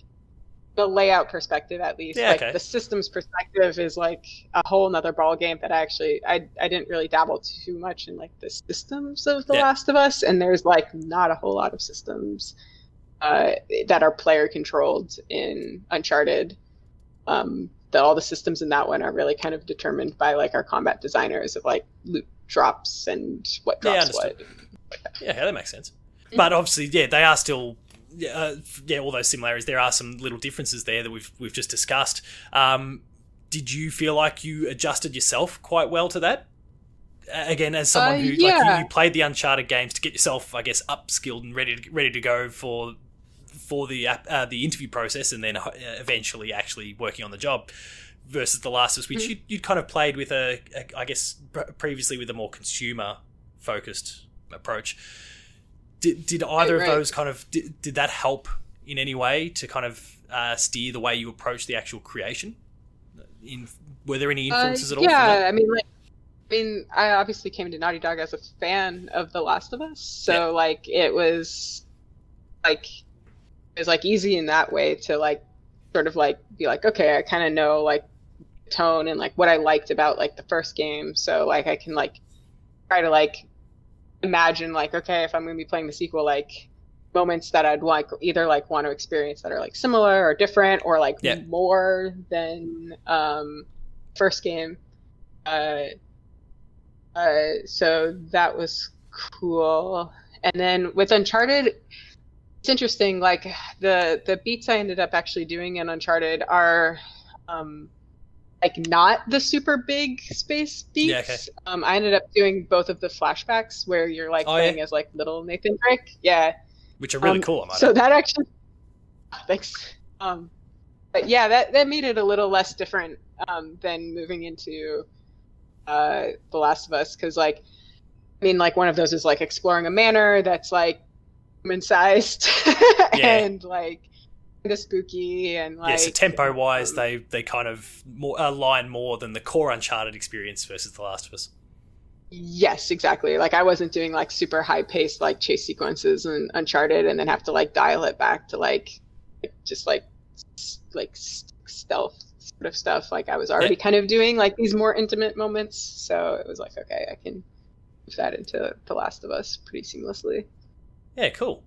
the layout perspective at least. Yeah, like okay. the systems perspective is like a whole nother ball game that I actually I I didn't really dabble too much in like the systems of The yeah. Last of Us, and there's like not a whole lot of systems uh, that are player controlled in Uncharted. Um, the, all the systems in that one are really kind of determined by like our combat designers of like loot drops and what drops yeah, what. Yeah, yeah, that makes sense. But obviously, yeah, they are still uh, yeah, all those similarities. There are some little differences there that we've we've just discussed. Um, did you feel like you adjusted yourself quite well to that? Again, as someone uh, who yeah. like you, you, played the Uncharted games to get yourself, I guess, upskilled and ready to, ready to go for for the uh, the interview process, and then uh, eventually actually working on the job. Versus The Last of Us, which mm-hmm. you'd, you'd, kind of played with a, a, I guess, previously with a more consumer focused approach did, did either right, of those kind of did, did that help in any way to kind of uh, steer the way you approach the actual creation? In were there any influences uh, at all? Yeah, I mean, like, I mean, I obviously came to Naughty Dog as a fan of The Last of Us, so yeah. like it was like it was like easy in that way to like sort of like be like, okay, I kind of know like tone and like what I liked about like the first game, so like I can like try to like imagine like okay if i'm going to be playing the sequel like moments that i'd like either like want to experience that are like similar or different or like yeah. more than um first game uh uh so that was cool and then with uncharted it's interesting like the the beats i ended up actually doing in uncharted are um like not the super big space beats. Yeah, okay. Um, I ended up doing both of the flashbacks where you're like oh, playing yeah. as like little Nathan Drake. Yeah. Which are really um, cool. So that actually, thanks. Um, but yeah, that that made it a little less different um, than moving into uh, The Last of Us because like, I mean, like one of those is like exploring a manor that's like human sized yeah. and like of spooky and like yeah. So tempo wise, um, they they kind of more align more than the core Uncharted experience versus The Last of Us. Yes, exactly. Like I wasn't doing like super high paced like chase sequences and Uncharted, and then have to like dial it back to like just like like stealth sort of stuff. Like I was already yeah. kind of doing like these more intimate moments, so it was like okay, I can move that into The Last of Us pretty seamlessly. Yeah, cool.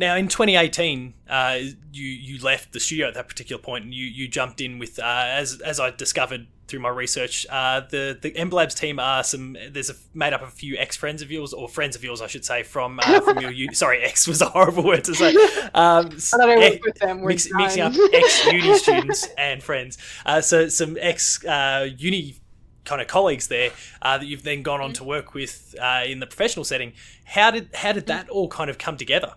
Now, in 2018, uh, you you left the studio at that particular point, and you, you jumped in with uh, as as I discovered through my research. Uh, the the Ember team are some. There's a, made up of a few ex friends of yours, or friends of yours, I should say, from uh, from your uni. Sorry, ex was a horrible word to say. Um, I thought I with them. Mix, mixing up ex uni students and friends. Uh, so some ex uh, uni kind of colleagues there uh, that you've then gone on to work with uh, in the professional setting. How did how did that all kind of come together?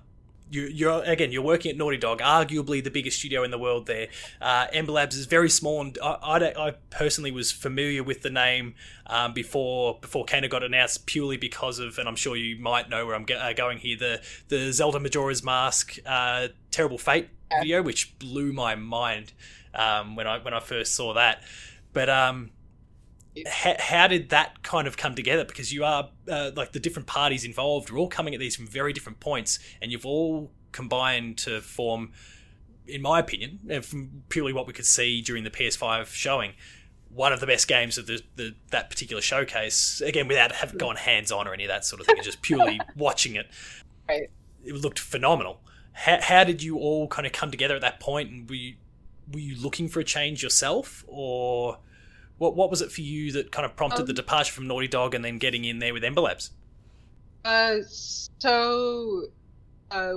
You, you're again you're working at Naughty Dog, arguably the biggest studio in the world. There, uh, Ember Labs is very small, and I, I, I personally was familiar with the name um, before before Kena got announced purely because of, and I'm sure you might know where I'm go- uh, going here. The the Zelda Majora's Mask uh, Terrible Fate video, which blew my mind um, when I when I first saw that. But um, how, how did that kind of come together? Because you are uh, like the different parties involved are all coming at these from very different points, and you've all combined to form, in my opinion, and from purely what we could see during the PS5 showing, one of the best games of the, the that particular showcase. Again, without having gone hands on or any of that sort of thing, just purely watching it. Right. It looked phenomenal. How, how did you all kind of come together at that point, and were you, were you looking for a change yourself, or what what was it for you that kind of prompted um, the departure from Naughty Dog and then getting in there with Ember Labs? Uh, so, uh,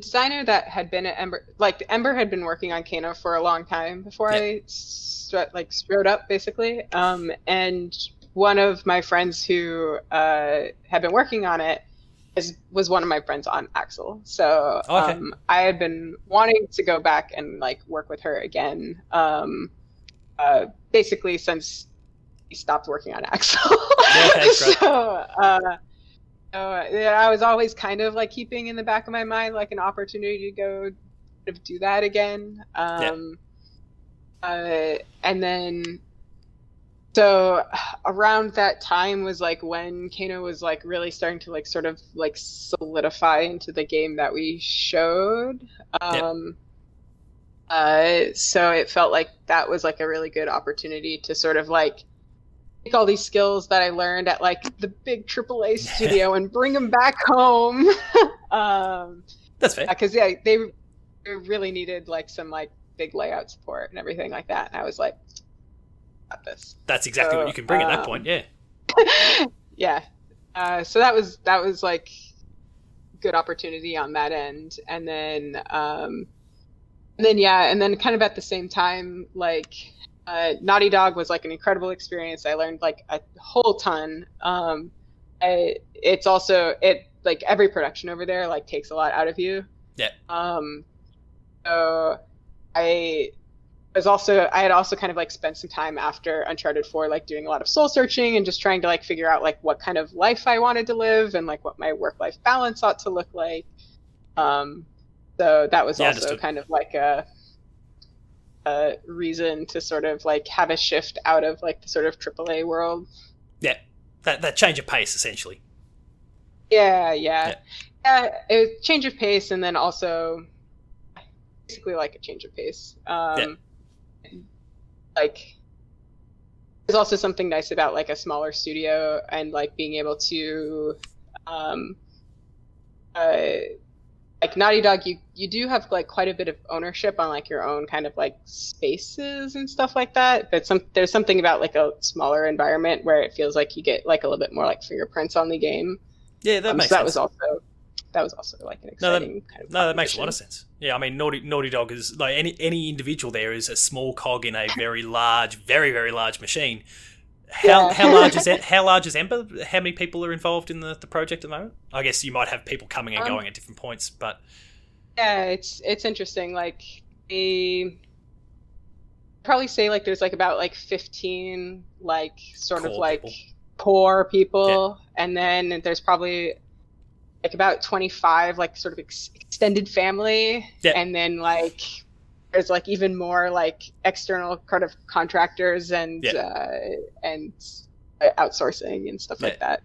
designer that had been at Ember, like Ember had been working on Kena for a long time before yeah. I st- like strode up basically. Um, and one of my friends who uh, had been working on it is, was one of my friends on Axel. So oh, okay. um, I had been wanting to go back and like work with her again. Um, uh, basically since he stopped working on Axel. okay, so, uh, so I was always kind of like keeping in the back of my mind like an opportunity to go do that again. Um, yeah. uh, and then so around that time was like when Kena was like really starting to like sort of like solidify into the game that we showed. Um, uh, so it felt like that was like a really good opportunity to sort of like take all these skills that I learned at like the big AAA studio and bring them back home. um, That's fair. Because yeah, they really needed like some like big layout support and everything like that, and I was like, got this. That's exactly so, what you can bring um, at that point. Yeah. yeah. Uh, so that was that was like good opportunity on that end, and then. Um, and then yeah, and then kind of at the same time, like uh, Naughty Dog was like an incredible experience. I learned like a whole ton. Um, I, it's also it like every production over there like takes a lot out of you. Yeah. Um, so I was also I had also kind of like spent some time after Uncharted 4 like doing a lot of soul searching and just trying to like figure out like what kind of life I wanted to live and like what my work life balance ought to look like. Um, so that was yeah, also kind of like a a reason to sort of like have a shift out of like the sort of AAA world. Yeah, that that change of pace essentially. Yeah, yeah, yeah. yeah change of pace, and then also basically like a change of pace. Um, yeah. Like, there's also something nice about like a smaller studio and like being able to um, uh, like Naughty Dog, you you do have like quite a bit of ownership on like your own kind of like spaces and stuff like that. But some there's something about like a smaller environment where it feels like you get like a little bit more like fingerprints on the game. Yeah, that um, makes so that was also that was also like an exciting no, that, kind of. No, that makes a lot of sense. Yeah, I mean, Naughty Naughty Dog is like any any individual there is a small cog in a very large, very very large machine. How, yeah. how large is it? How large is Ember? How many people are involved in the, the project at the moment? I guess you might have people coming and um, going at different points, but yeah, it's it's interesting. Like a probably say like there's like about like 15 like sort of like people. poor people, yeah. and then there's probably like about 25 like sort of ex- extended family, yeah. and then like there's like even more like external kind of contractors and yeah. uh, and uh, outsourcing and stuff yeah. like that.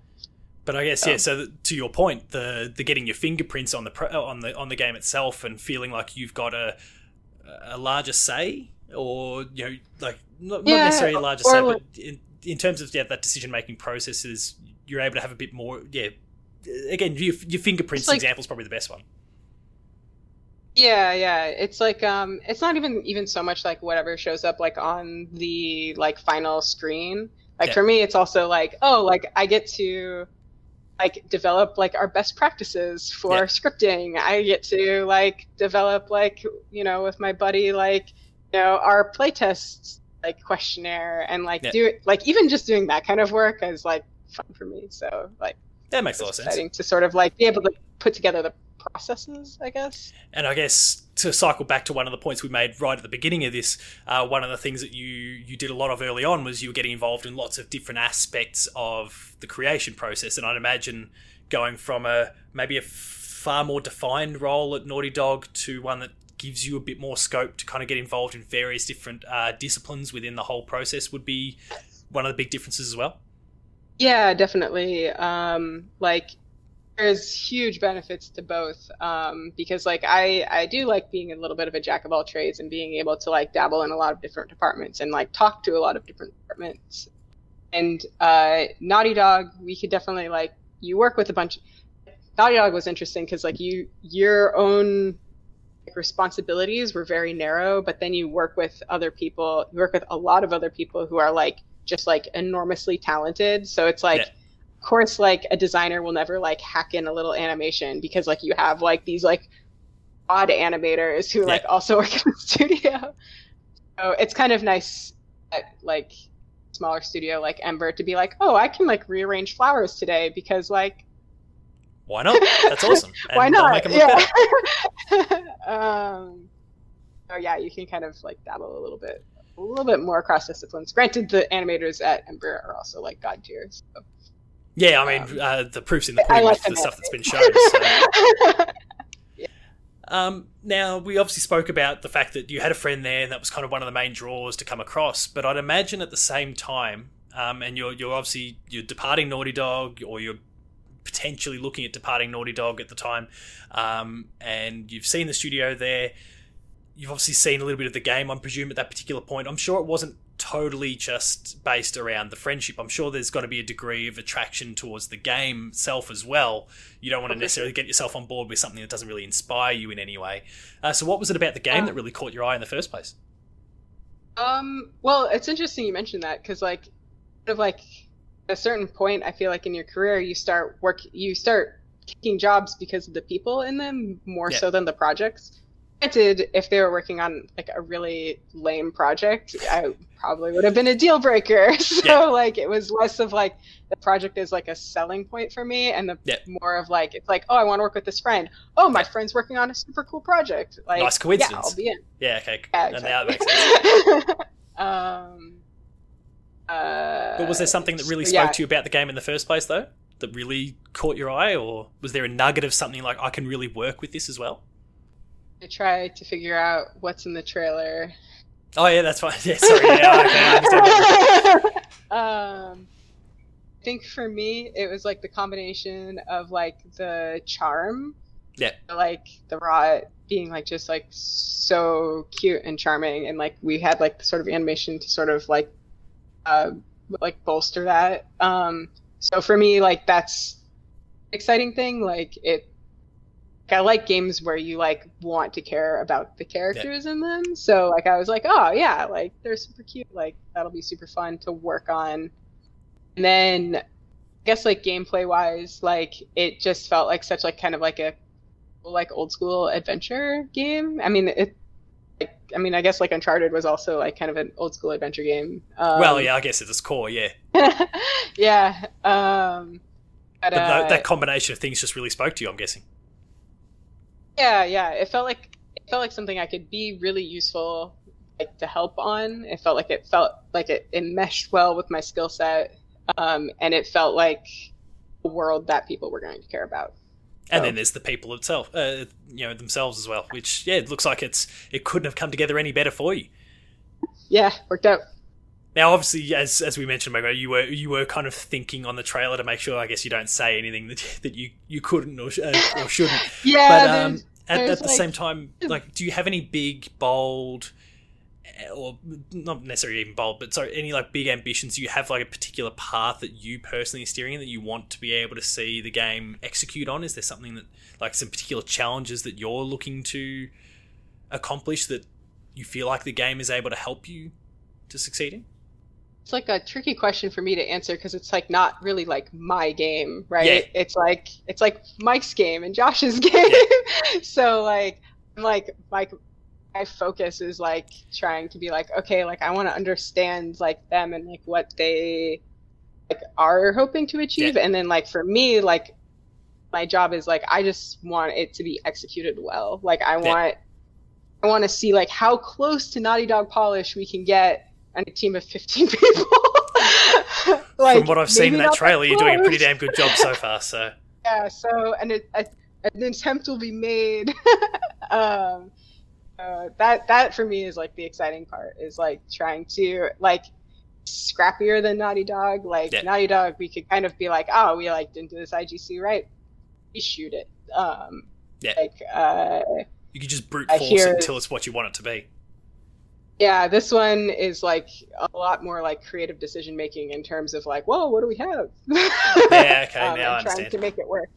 But I guess yeah. Um, so to your point, the the getting your fingerprints on the pro, on the on the game itself and feeling like you've got a a larger say, or you know, like not, Yeah, not necessarily a larger say, like- but in, in terms of yeah, that decision making processes, you're able to have a bit more. Yeah, again, your, your fingerprints like- example is probably the best one. Yeah, yeah. It's like um it's not even even so much like whatever shows up like on the like final screen. Like Yeah. for me it's also like, oh, like I get to like develop like our best practices for Yeah. scripting. I get to like develop like, you know, with my buddy like, you know, our playtests like questionnaire and like Yeah. do it like even just doing that kind of work is like fun for me. So like That makes a lot of sense. to sort of like be able to put together the processes, I guess. And I guess to cycle back to one of the points we made right at the beginning of this, uh, one of the things that you you did a lot of early on was you were getting involved in lots of different aspects of the creation process. And I'd imagine going from a maybe a far more defined role at Naughty Dog to one that gives you a bit more scope to kind of get involved in various different uh, disciplines within the whole process would be one of the big differences as well. Yeah, definitely. Um, like there's huge benefits to both um, because like I I do like being a little bit of a jack of all trades and being able to like dabble in a lot of different departments and like talk to a lot of different departments. And uh, Naughty Dog, we could definitely like you work with a bunch. Naughty Dog was interesting because like you your own like, responsibilities were very narrow, but then you work with other people. You work with a lot of other people who are like just like enormously talented. So it's like, Yeah. Of course, like a designer will never like hack in a little animation because like you have like these like odd animators who like also work in the studio. So it's kind of nice at like smaller studio like Ember to be like, oh, I can like rearrange flowers today because like Why not? That's awesome. And why not? make 'em look yeah. um, so yeah, you can kind of like dabble a little bit, a little bit more cross disciplines. Granted, the animators at Ember are also like god tier. So. Yeah, I mean, Um, uh, the proof's in the pudding like the stuff that's been shown. So. Um, now, we obviously spoke about the fact that you had a friend there, and that was kind of one of the main draws to come across. But I'd imagine at the same time, um, and you're you're obviously you're departing Naughty Dog, or you're potentially looking at departing Naughty Dog at the time, um, and you've seen the studio there. You've obviously seen a little bit of the game, I'm presume, at that particular point. I'm sure it wasn't totally just based around the friendship. I'm sure there's got to be a degree of attraction towards the game itself as well. You don't want to necessarily get yourself on board with something that doesn't really inspire you in any way. Uh, so, what was it about the game that really caught your eye in the first place? Um, well, it's interesting you mentioned that because, like, sort of like at a certain point, I feel like in your career, you start work, you start taking jobs because of the people in them more Yeah. so than the projects. Granted, if they were working on like a really lame project, I probably would have been a deal breaker. So, Yeah. like, it was less of like the project is like a selling point for me, and the Yeah. more of like it's like, oh, I want to work with this friend. Oh, my friend's working on a super cool project. Like, Nice coincidence. Yeah, I'll be in. Yeah, okay. Yeah, and that makes sense. um, uh, But was there something that really spoke yeah. to you about the game in the first place, though? That really caught your eye? Or was there a nugget of something like, I can really work with this as well? I try to figure out what's in the trailer. Oh, yeah, that's fine. Yeah, sorry. Yeah, okay, I um, I think for me, it was like the combination of like the charm, Yeah. like the rot being like just like so cute and charming, and like we had like the sort of animation to sort of like, uh, like bolster that. Um, so for me, like that's exciting thing. Like it, I like games where you like want to care about the characters in them. So like I was like, oh yeah, like they're super cute. Like that'll be super fun to work on. And then I guess like gameplay wise, like it just felt like such like kind of like a like old school adventure game. I mean it. Like, I mean, I guess like Uncharted was also like kind of an old school adventure game. Um, well, yeah, I guess at its core, yeah. yeah. Um, but, uh, that combination of things just really spoke to you, I'm guessing. Yeah, yeah. It felt like it felt like something I could be really useful, like to help on. It felt like it felt like it, it meshed well with my skill set, um, and it felt like a world that people were going to care about. And So- then there's the people itself, uh, you know, themselves as well. Which, yeah, it looks like it's it couldn't have come together any better for you. Yeah, worked out. Now, obviously, as as we mentioned, Mogo, you were you were kind of thinking on the trailer to make sure, I guess, you don't say anything that that you you couldn't or, sh- uh, or shouldn't. Yeah, But there's- um, at, at the like, same time, like, do you have any big, bold, eh, or not necessarily even bold, but sorry, any like big ambitions? Do you have like a particular path that you personally are steering that you want to be able to see the game execute on? Is there something that, like, some particular challenges that you're looking to accomplish that you feel like the game is able to help you to succeeding? It's like a tricky question for me to answer because it's like not really like my game, right? Yeah. It's like it's like Mike's game and Josh's game. Yeah. so like like like my focus is like trying to be like okay, like I want to understand like them and like what they like are hoping to achieve yeah. and then like for me like my job is like I just want it to be executed well. Like I want I want to see like how close to Naughty Dog polish we can get and a team of 15 people. like, From what I've seen in that trailer, you're doing a pretty damn good job so far. So yeah, so and it, a, an attempt will be made. um, uh, that that for me is like the exciting part is like trying to like scrappier than Naughty Dog. Like yeah. Naughty Dog, we could kind of be like, oh, we like didn't do this IGC right, we shoot it. Um, yeah. Like uh, you could just brute force hear, it until it's what you want it to be. Yeah, this one is like a lot more like creative decision making in terms of like, whoa, what do we have? yeah, okay, um, now I understand. Trying to make it work.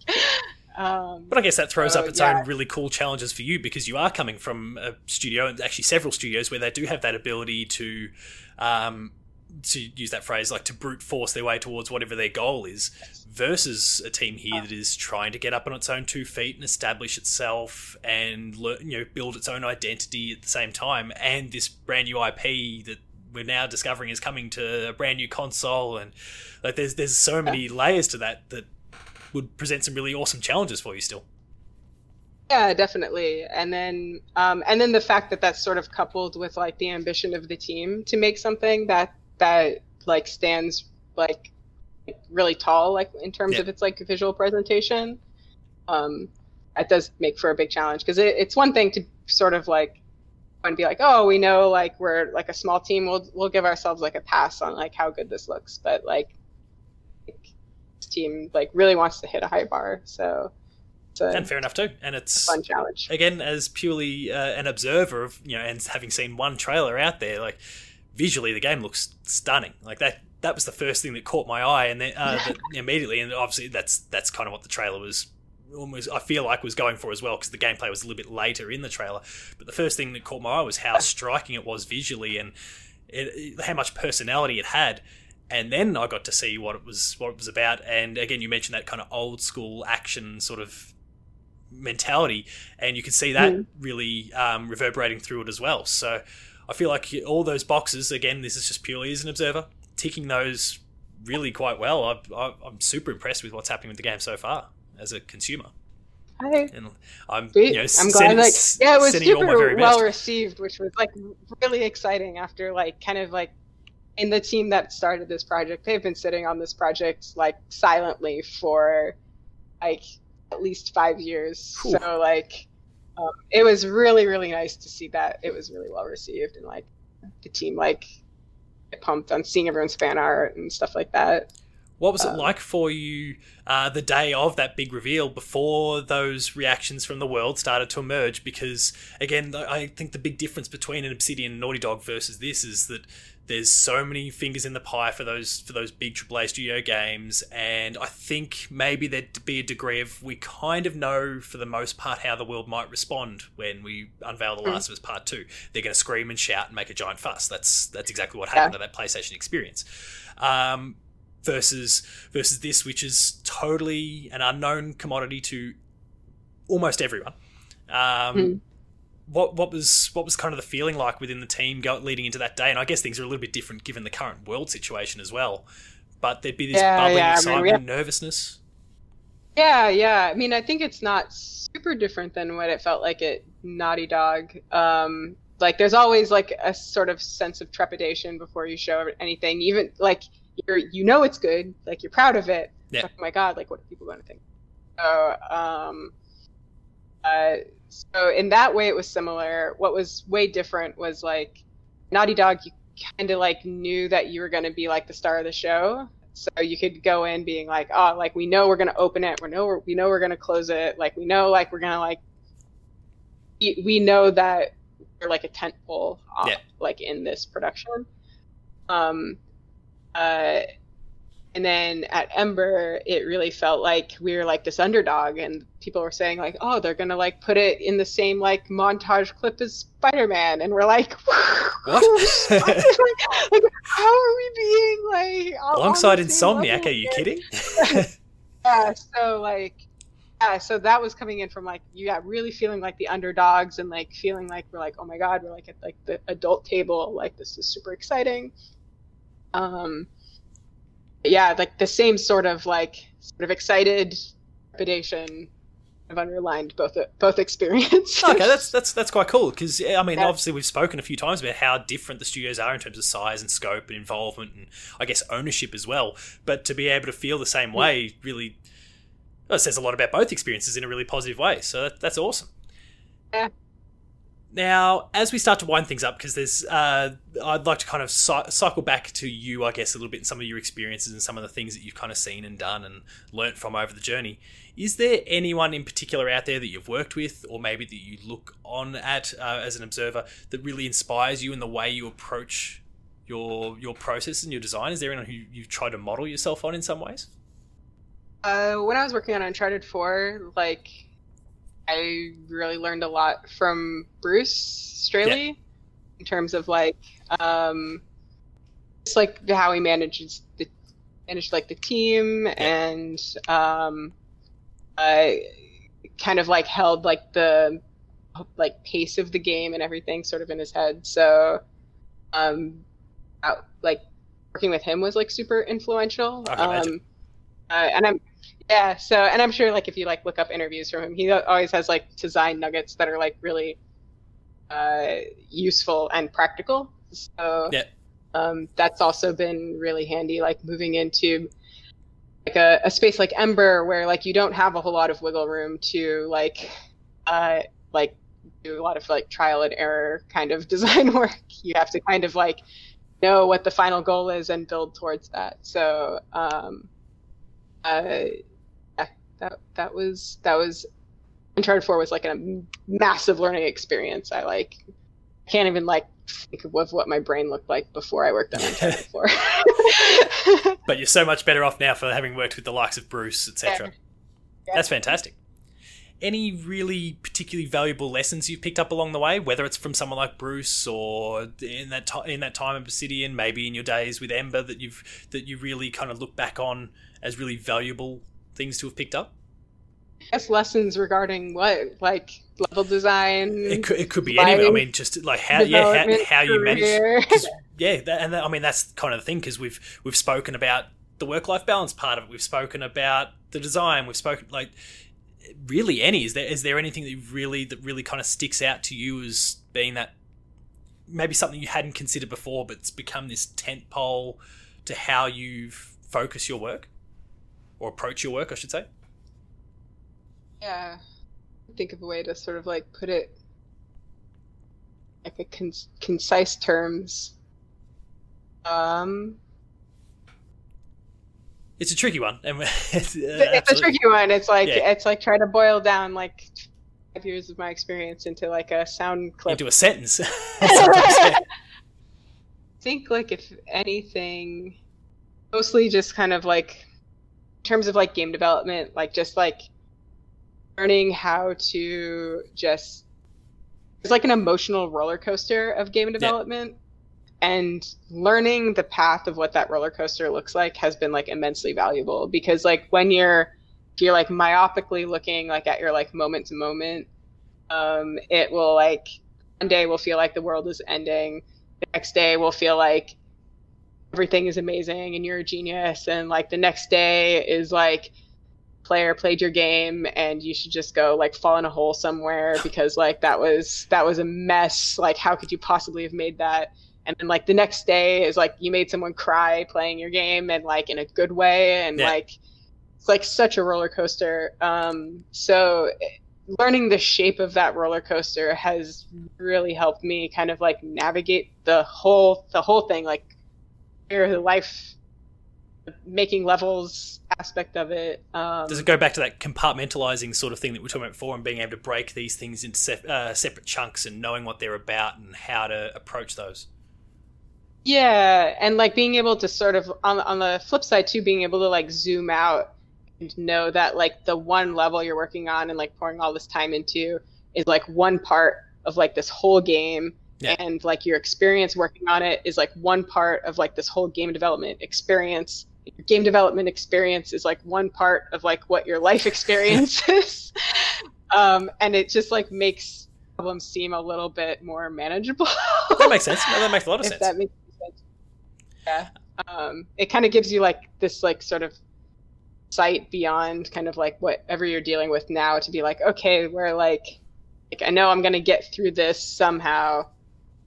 Um, but I guess that throws up its yeah. own really cool challenges for you because you are coming from a studio and actually several studios where they do have that ability to um, to use that phrase, like to brute force their way towards whatever their goal is, versus a team here that is trying to get up on its own two feet and establish itself and learn, you know build its own identity at the same time, and this brand new IP that we're now discovering is coming to a brand new console, and like there's there's so many layers to that that would present some really awesome challenges for you still. Yeah, definitely. And then um, and then the fact that that's sort of coupled with like the ambition of the team to make something that that like stands like really tall like in terms yeah. of its like visual presentation um that does make for a big challenge because it, it's one thing to sort of like and be like oh we know like we're like a small team we'll we'll give ourselves like a pass on like how good this looks but like, like this team like really wants to hit a high bar so and fair enough too. And it's a fun challenge. Again, as purely uh, an observer of you know, and having seen one trailer out there, like visually the game looks stunning. Like that that was the first thing that caught my eye, and then uh, immediately, and obviously that's that's kind of what the trailer was almost I feel like was going for as well because the gameplay was a little bit later in the trailer. But the first thing that caught my eye was how striking it was visually and it, how much personality it had. And then I got to see what it was what it was about. And again, you mentioned that kind of old school action sort of mentality, and you could see that mm. really um, reverberating through it as well. So I feel like all those boxes, again, this is just purely as an observer, ticking those really quite well. I, am super impressed with what's happening with the game so far as a consumer. Hi. And I'm, you know, I'm send, glad. Like, yeah, it was super well received, which was like really exciting. After like kind of like in the team that started this project, they've been sitting on this project like silently for like at least five years. Whew. So like um, it was really really nice to see that it was really well received and like the team like pumped on seeing everyone's fan art and stuff like that. What was it um, like for you uh, the day of that big reveal before those reactions from the world started to emerge? Because, again, I think the big difference between an Obsidian and Naughty Dog versus this is that there's so many fingers in the pie for those for those big AAA studio games, and I think maybe there'd be a degree of we kind of know for the most part how the world might respond when we unveil The hmm. Last mm. of Us Part Two. They're going to scream and shout and make a giant fuss. That's that's exactly what happened yeah. at that PlayStation experience. Um, versus versus this, which is totally an unknown commodity to almost everyone. Um, mm what what was what was kind of the feeling like within the team go, leading into that day? And I guess things are a little bit different given the current world situation as well. But there'd be this yeah, bubbling yeah. excitement, I mean, have... nervousness. Yeah, yeah. I mean, I think it's not super different than what it felt like at Naughty Dog. Um, like, there's always like a sort of sense of trepidation before you show anything. Even like you're, you know, it's good. Like you're proud of it. Yeah. oh my god, like what are people going to think? So, um, uh, so in that way, it was similar. What was way different was like Naughty Dog. You kind of like knew that you were going to be like the star of the show, so you could go in being like, oh, like we know we're going to open it. We know we're, we know we're going to close it. Like we know like we're going to like we, know that we're like a tent pole uh, Yeah. like in this production. Um, uh, and then at Ember, it really felt like we were like this underdog, and people were saying like, "Oh, they're gonna like put it in the same like montage clip as Spider-Man," and we're like, What? Like, how are we being like on- on Alongside Insomniac, are you kidding? yeah so like yeah so that was coming in from like you yeah really feeling like the underdogs and like feeling like we're like oh my god we're like at like the adult table like this is super exciting um yeah like the same sort of like sort of excited trepidation have underlined both both experiences okay, that's that's that's quite cool because I mean, Yeah. obviously we've spoken a few times about how different the studios are in terms of size and scope and involvement and I guess ownership as well. But to be able to feel the same way really well, says a lot about both experiences in a really positive way. So that, that's awesome. Yeah. Now, as we start to wind things up, because there's, uh, I'd like to kind of cy- cycle back to you, I guess, a little bit some of your experiences and some of the things that you've kind of seen and done and learnt from over the journey. Is there anyone in particular out there that you've worked with, or maybe that you look on at uh, as an observer, that really inspires you in the way you approach your your process and your design? Is there anyone who you try to model yourself on in some ways? Uh, when I was working on Uncharted 4, like, I really learned a lot from Bruce Straley in terms of like, um, just like how he manages the managed like the team and um, uh, kind of like held like the like pace of the game and everything sort of in his head. So, um, uh, like working with him was like super influential. I. Um, uh, and I'm yeah, so and I'm sure like if you like look up interviews from him, he always has like design nuggets that are like really uh, useful and practical. So Yeah. um, that's also been really handy, like moving into like a, a space like Ember where like you don't have a whole lot of wiggle room to like uh, like do a lot of like trial and error kind of design work. You have to kind of like know what the final goal is and build towards that. So um, uh, that that was that was Uncharted Four was like a massive learning experience. I like can't even like think of what my brain looked like before I worked on Uncharted Four. But you're so much better off now for having worked with the likes of Bruce, etc. Yeah. That's fantastic. Any really particularly valuable lessons you've picked up along the way, whether it's from someone like Bruce or in that ti in that time of Obsidian, maybe in your days with Ember, that you've that you really kind of look back on as really valuable things to have picked up. guess lessons regarding what like level design. It could, it could be anything. I mean, just like how yeah how, how you manage yeah, that, and that, I mean that's kind of the thing because we've we've spoken about the work life balance part of it. We've spoken about the design. We've spoken like really any. Is there is there anything that really that really kind of sticks out to you as being that maybe something you hadn't considered before, but it's become this tent pole to how you focus your work or approach your work, I should say. Yeah. Think of a way to sort of like put it like a con- concise terms. Um, It's a tricky one, and it's, uh, it's a tricky one. It's like Yeah. it's like trying to boil down like five years of my experience into like a sound clip. into a sentence. I think like if anything, mostly just kind of like terms of like game development, like just like learning how to just it's like an emotional roller coaster of game development. And learning the path of what that roller coaster looks like has been like immensely valuable because like when you're if you're like myopically looking like at your like moment to moment, um, it will like one day will feel like the world is ending the next day will feel like everything is amazing and you're a genius and like the next day is like player played your game and you should just go like fall in a hole somewhere because like that was that was a mess. Like how could you possibly have made that? And then like the next day is like you made someone cry playing your game and like in a good way and Yeah. like it's like such a roller coaster. Um so learning the shape of that roller coaster has really helped me kind of like navigate the whole the whole thing. Like your life making levels aspect of it. Um, Does it go back to that compartmentalizing sort of thing that we were talking about before, and being able to break these things into se- uh, separate chunks and knowing what they're about and how to approach those? Yeah, and like being able to sort of on on the flip side too, being able to like zoom out and know that like the one level you're working on and like pouring all this time into is like one part of like this whole game yeah. and like your experience working on it is like one part of like this whole game development experience. Your game development experience is like one part of like what your life experience is. Um, and it just like makes problems seem a little bit more manageable. That makes sense. That makes a lot of sense. that makes sense. Yeah. Um, it kind of gives you like this like sort of sight beyond kind of like whatever you're dealing with now to be like okay we're like like i know i'm going to get through this somehow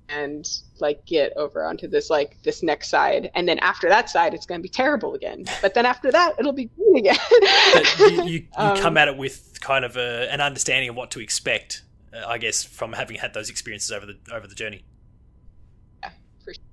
and like get over onto this like this next side and then after that side it's going to be terrible again. But then after that it'll be good again. You, you, you um, come at it with kind of a, an understanding of what to expect uh, i guess from having had those experiences over the over the journey. Yeah for sure.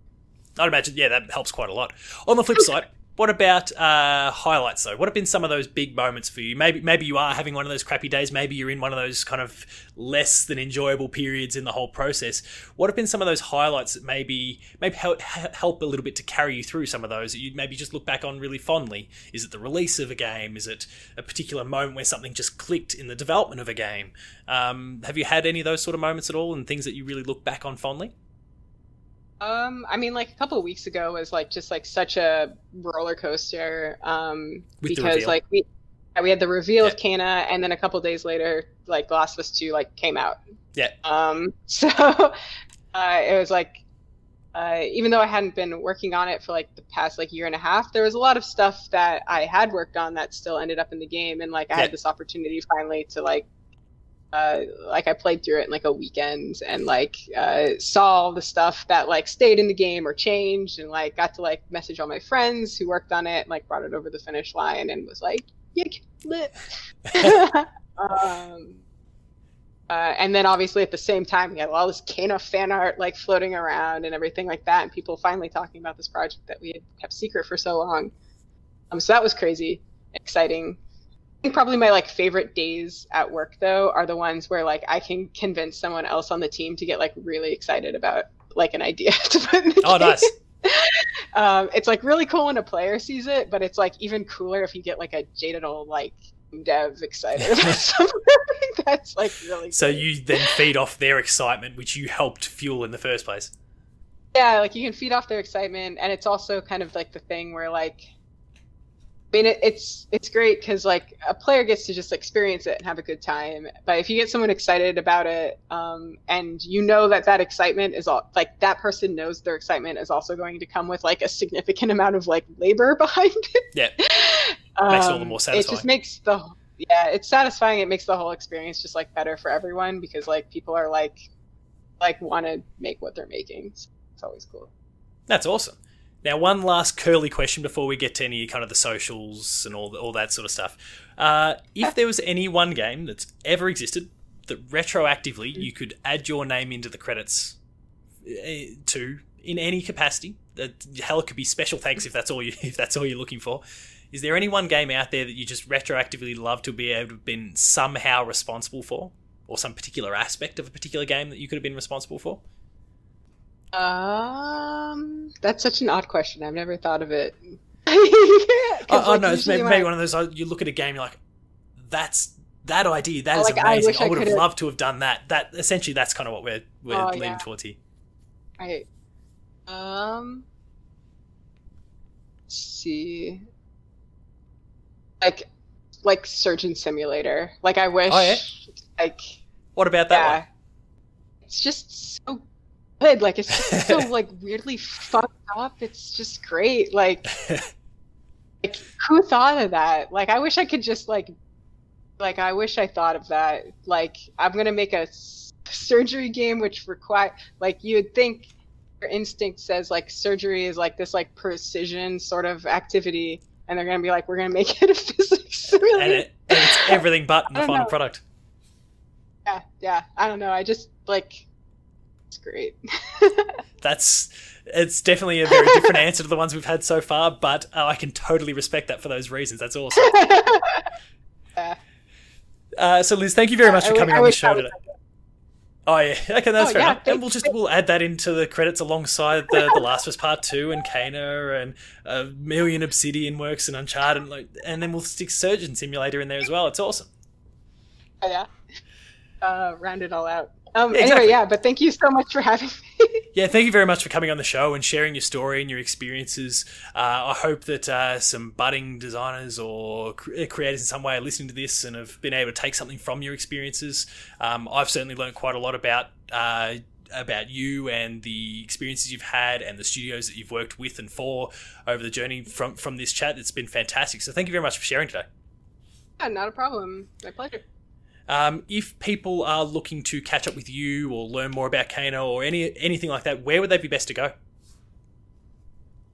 I'd imagine yeah that helps quite a lot. On the flip side what about uh, highlights though? What have been some of those big moments for you? Maybe maybe you are having one of those crappy days. Maybe you're in one of those kind of less than enjoyable periods in the whole process. What have been some of those highlights that maybe maybe help, help a little bit to carry you through some of those that you maybe just look back on really fondly? Is it the release of a game? Is it a particular moment where something just clicked in the development of a game? Um, have you had any of those sort of moments at all, and things that you really look back on fondly? Um, I mean, like a couple weeks ago was like just like such a roller coaster. Um, With because like we we had the reveal yeah. of Kena, and then a couple days later, like The Last of Us Two like came out. Yeah. Um. So uh, it was like. Uh, even though I hadn't been working on it for like the past like year and a half, there was a lot of stuff that I had worked on that still ended up in the game, and like I yeah. had this opportunity finally to like uh, like I played through it in like a weekend and like uh, saw all the stuff that like stayed in the game or changed and like got to like message all my friends who worked on it and like brought it over the finish line and was like yeah lit um, uh, and then obviously at the same time we had all this Kena fan art like floating around and everything like that and people finally talking about this project that we had kept secret for so long. Um, so that was crazy exciting think probably my like favorite days at work though are the ones where like I can convince someone else on the team to get like really excited about like an idea to put in the Oh, game. nice. um, it's like really cool when a player sees it, but it's like even cooler if you get like a jaded old like dev excited about something. That's like really. So great. you then feed off their excitement, which you helped fuel in the first place. Yeah, like you can feed off their excitement, and it's also kind of like the thing where like mean, it, it's it's great because like a player gets to just experience it and have a good time. But if you get someone excited about it, um, and you know that that excitement is all like that person knows their excitement is also going to come with like a significant amount of like labor behind it. Yeah, um, makes it all the more satisfying. It just makes the yeah, it's satisfying. It makes the whole experience just like better for everyone because like people are like like want to make what they're making. So it's always cool. That's awesome. Now, one last curly question before we get to any kind of the socials and all the, all that sort of stuff. Uh, if there was any one game that's ever existed that retroactively you could add your name into the credits uh, to in any capacity, that hell could be special thanks if that's all you if that's all you're looking for. Is there any one game out there that you just retroactively love to be able to have been somehow responsible for, or some particular aspect of a particular game that you could have been responsible for? Um, that's such an odd question. I've never thought of it. oh, oh like, no, it's maybe, maybe, one of those. You look at a game, you're like, "That's that idea. That is like, amazing. I, I would have loved to have done that." That essentially, that's kind of what we're we're oh, leaning yeah. towards here. Right. Um. see. Like, like Surgeon Simulator. Like I wish. Oh, yeah? Like. What about that yeah. one? It's just so good. Like it's just so like weirdly fucked up. It's just great. Like, like who thought of that? Like I wish I could just like, like I wish I thought of that. Like I'm gonna make a surgery game which require like you would think your instinct says like surgery is like this like precision sort of activity and they're gonna be like we're gonna make it a physics really and, it, and it's everything but the final know. product yeah yeah i don't know i just like great. That's it's definitely a very different answer to the ones we've had so far, but uh, I can totally respect that for those reasons. That's awesome. Yeah. Uh, so, Liz, thank you very much I for coming on the show today. Oh yeah, okay, that's Oh, fair yeah, enough. And we'll just we'll add that into the credits alongside the, the Last of Us Part Two and Kena and a million Obsidian works and Uncharted, and, like, and then we'll stick Surgeon Simulator in there as well. It's awesome. Oh, yeah. Uh, round it all out. Um, exactly. Anyway, yeah, but thank you so much for having me. Yeah, thank you very much for coming on the show and sharing your story and your experiences. Uh, I hope that uh, some budding designers or cre- creators in some way are listening to this and have been able to take something from your experiences. Um, I've certainly learned quite a lot about. Uh, about you and the experiences you've had and the studios that you've worked with and for over the journey from from this chat. It's been fantastic. So thank you very much for sharing today. yeah, not a problem. My pleasure. Um, if people are looking to catch up with you or learn more about Kena or any anything like that, where would they be best to go?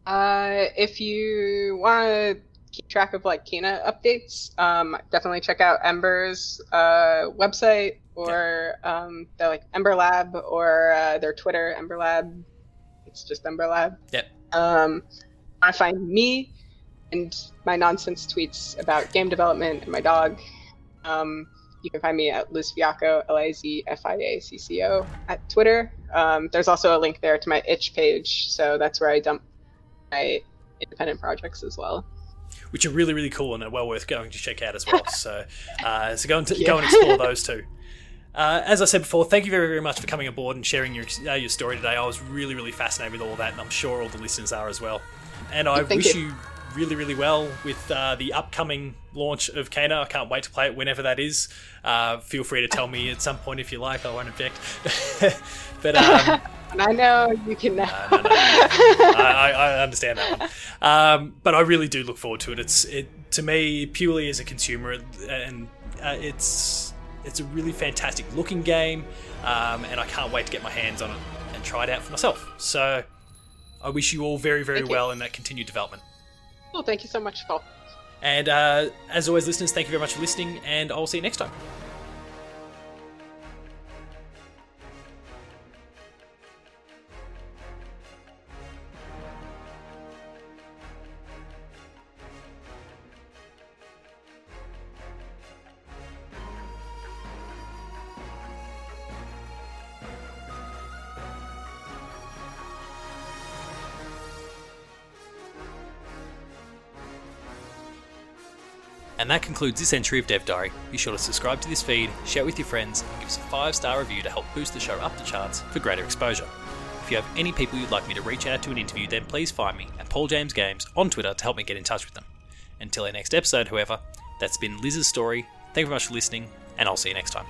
Uh, if you want to keep track of like Kena updates, um, definitely check out Ember's uh, website or um, their like Ember Lab or uh, their Twitter Ember Lab. It's just Ember Lab. Yep. Um, I find me and my nonsense tweets about game development and my dog. Um, you can find me at Liz Fiacco, L I Z F I A C C O, at Twitter. Um, there's also a link there to my itch page, so that's where I dump my independent projects as well. which are really really cool and are well worth going to check out as well. so, uh, so go and Yeah. go and explore those too. Uh, as I said before, thank you very very much for coming aboard and sharing your uh, your story today. I was really really fascinated with all that, and I'm sure all the listeners are as well. And I Thank wish you. you really really well with uh, the upcoming launch of Kena. I can't wait to play it whenever that is. Uh, feel free to tell me at some point if you like. I won't object. but um, I know you can now. no, no, no. I, I, understand that one. Um, but I really do look forward to it. It's it to me purely as a consumer, and uh, it's it's a really fantastic looking game, um, and I can't wait to get my hands on it and try it out for myself. So I wish you all very very Thank you. well in that continued development. Well, thank you so much, Paul. And uh, as always, listeners, thank you very much for listening, and I'll see you next time. And that concludes this entry of Dev Diary. Be sure to subscribe to this feed, share it with your friends, and give us a 5 star review to help boost the show up the charts for greater exposure. If you have any people you'd like me to reach out to an interview, then please find me at Paul James Games on Twitter to help me get in touch with them. Until our next episode, however, that's been Liz's story. Thank you very much for listening, and I'll see you next time.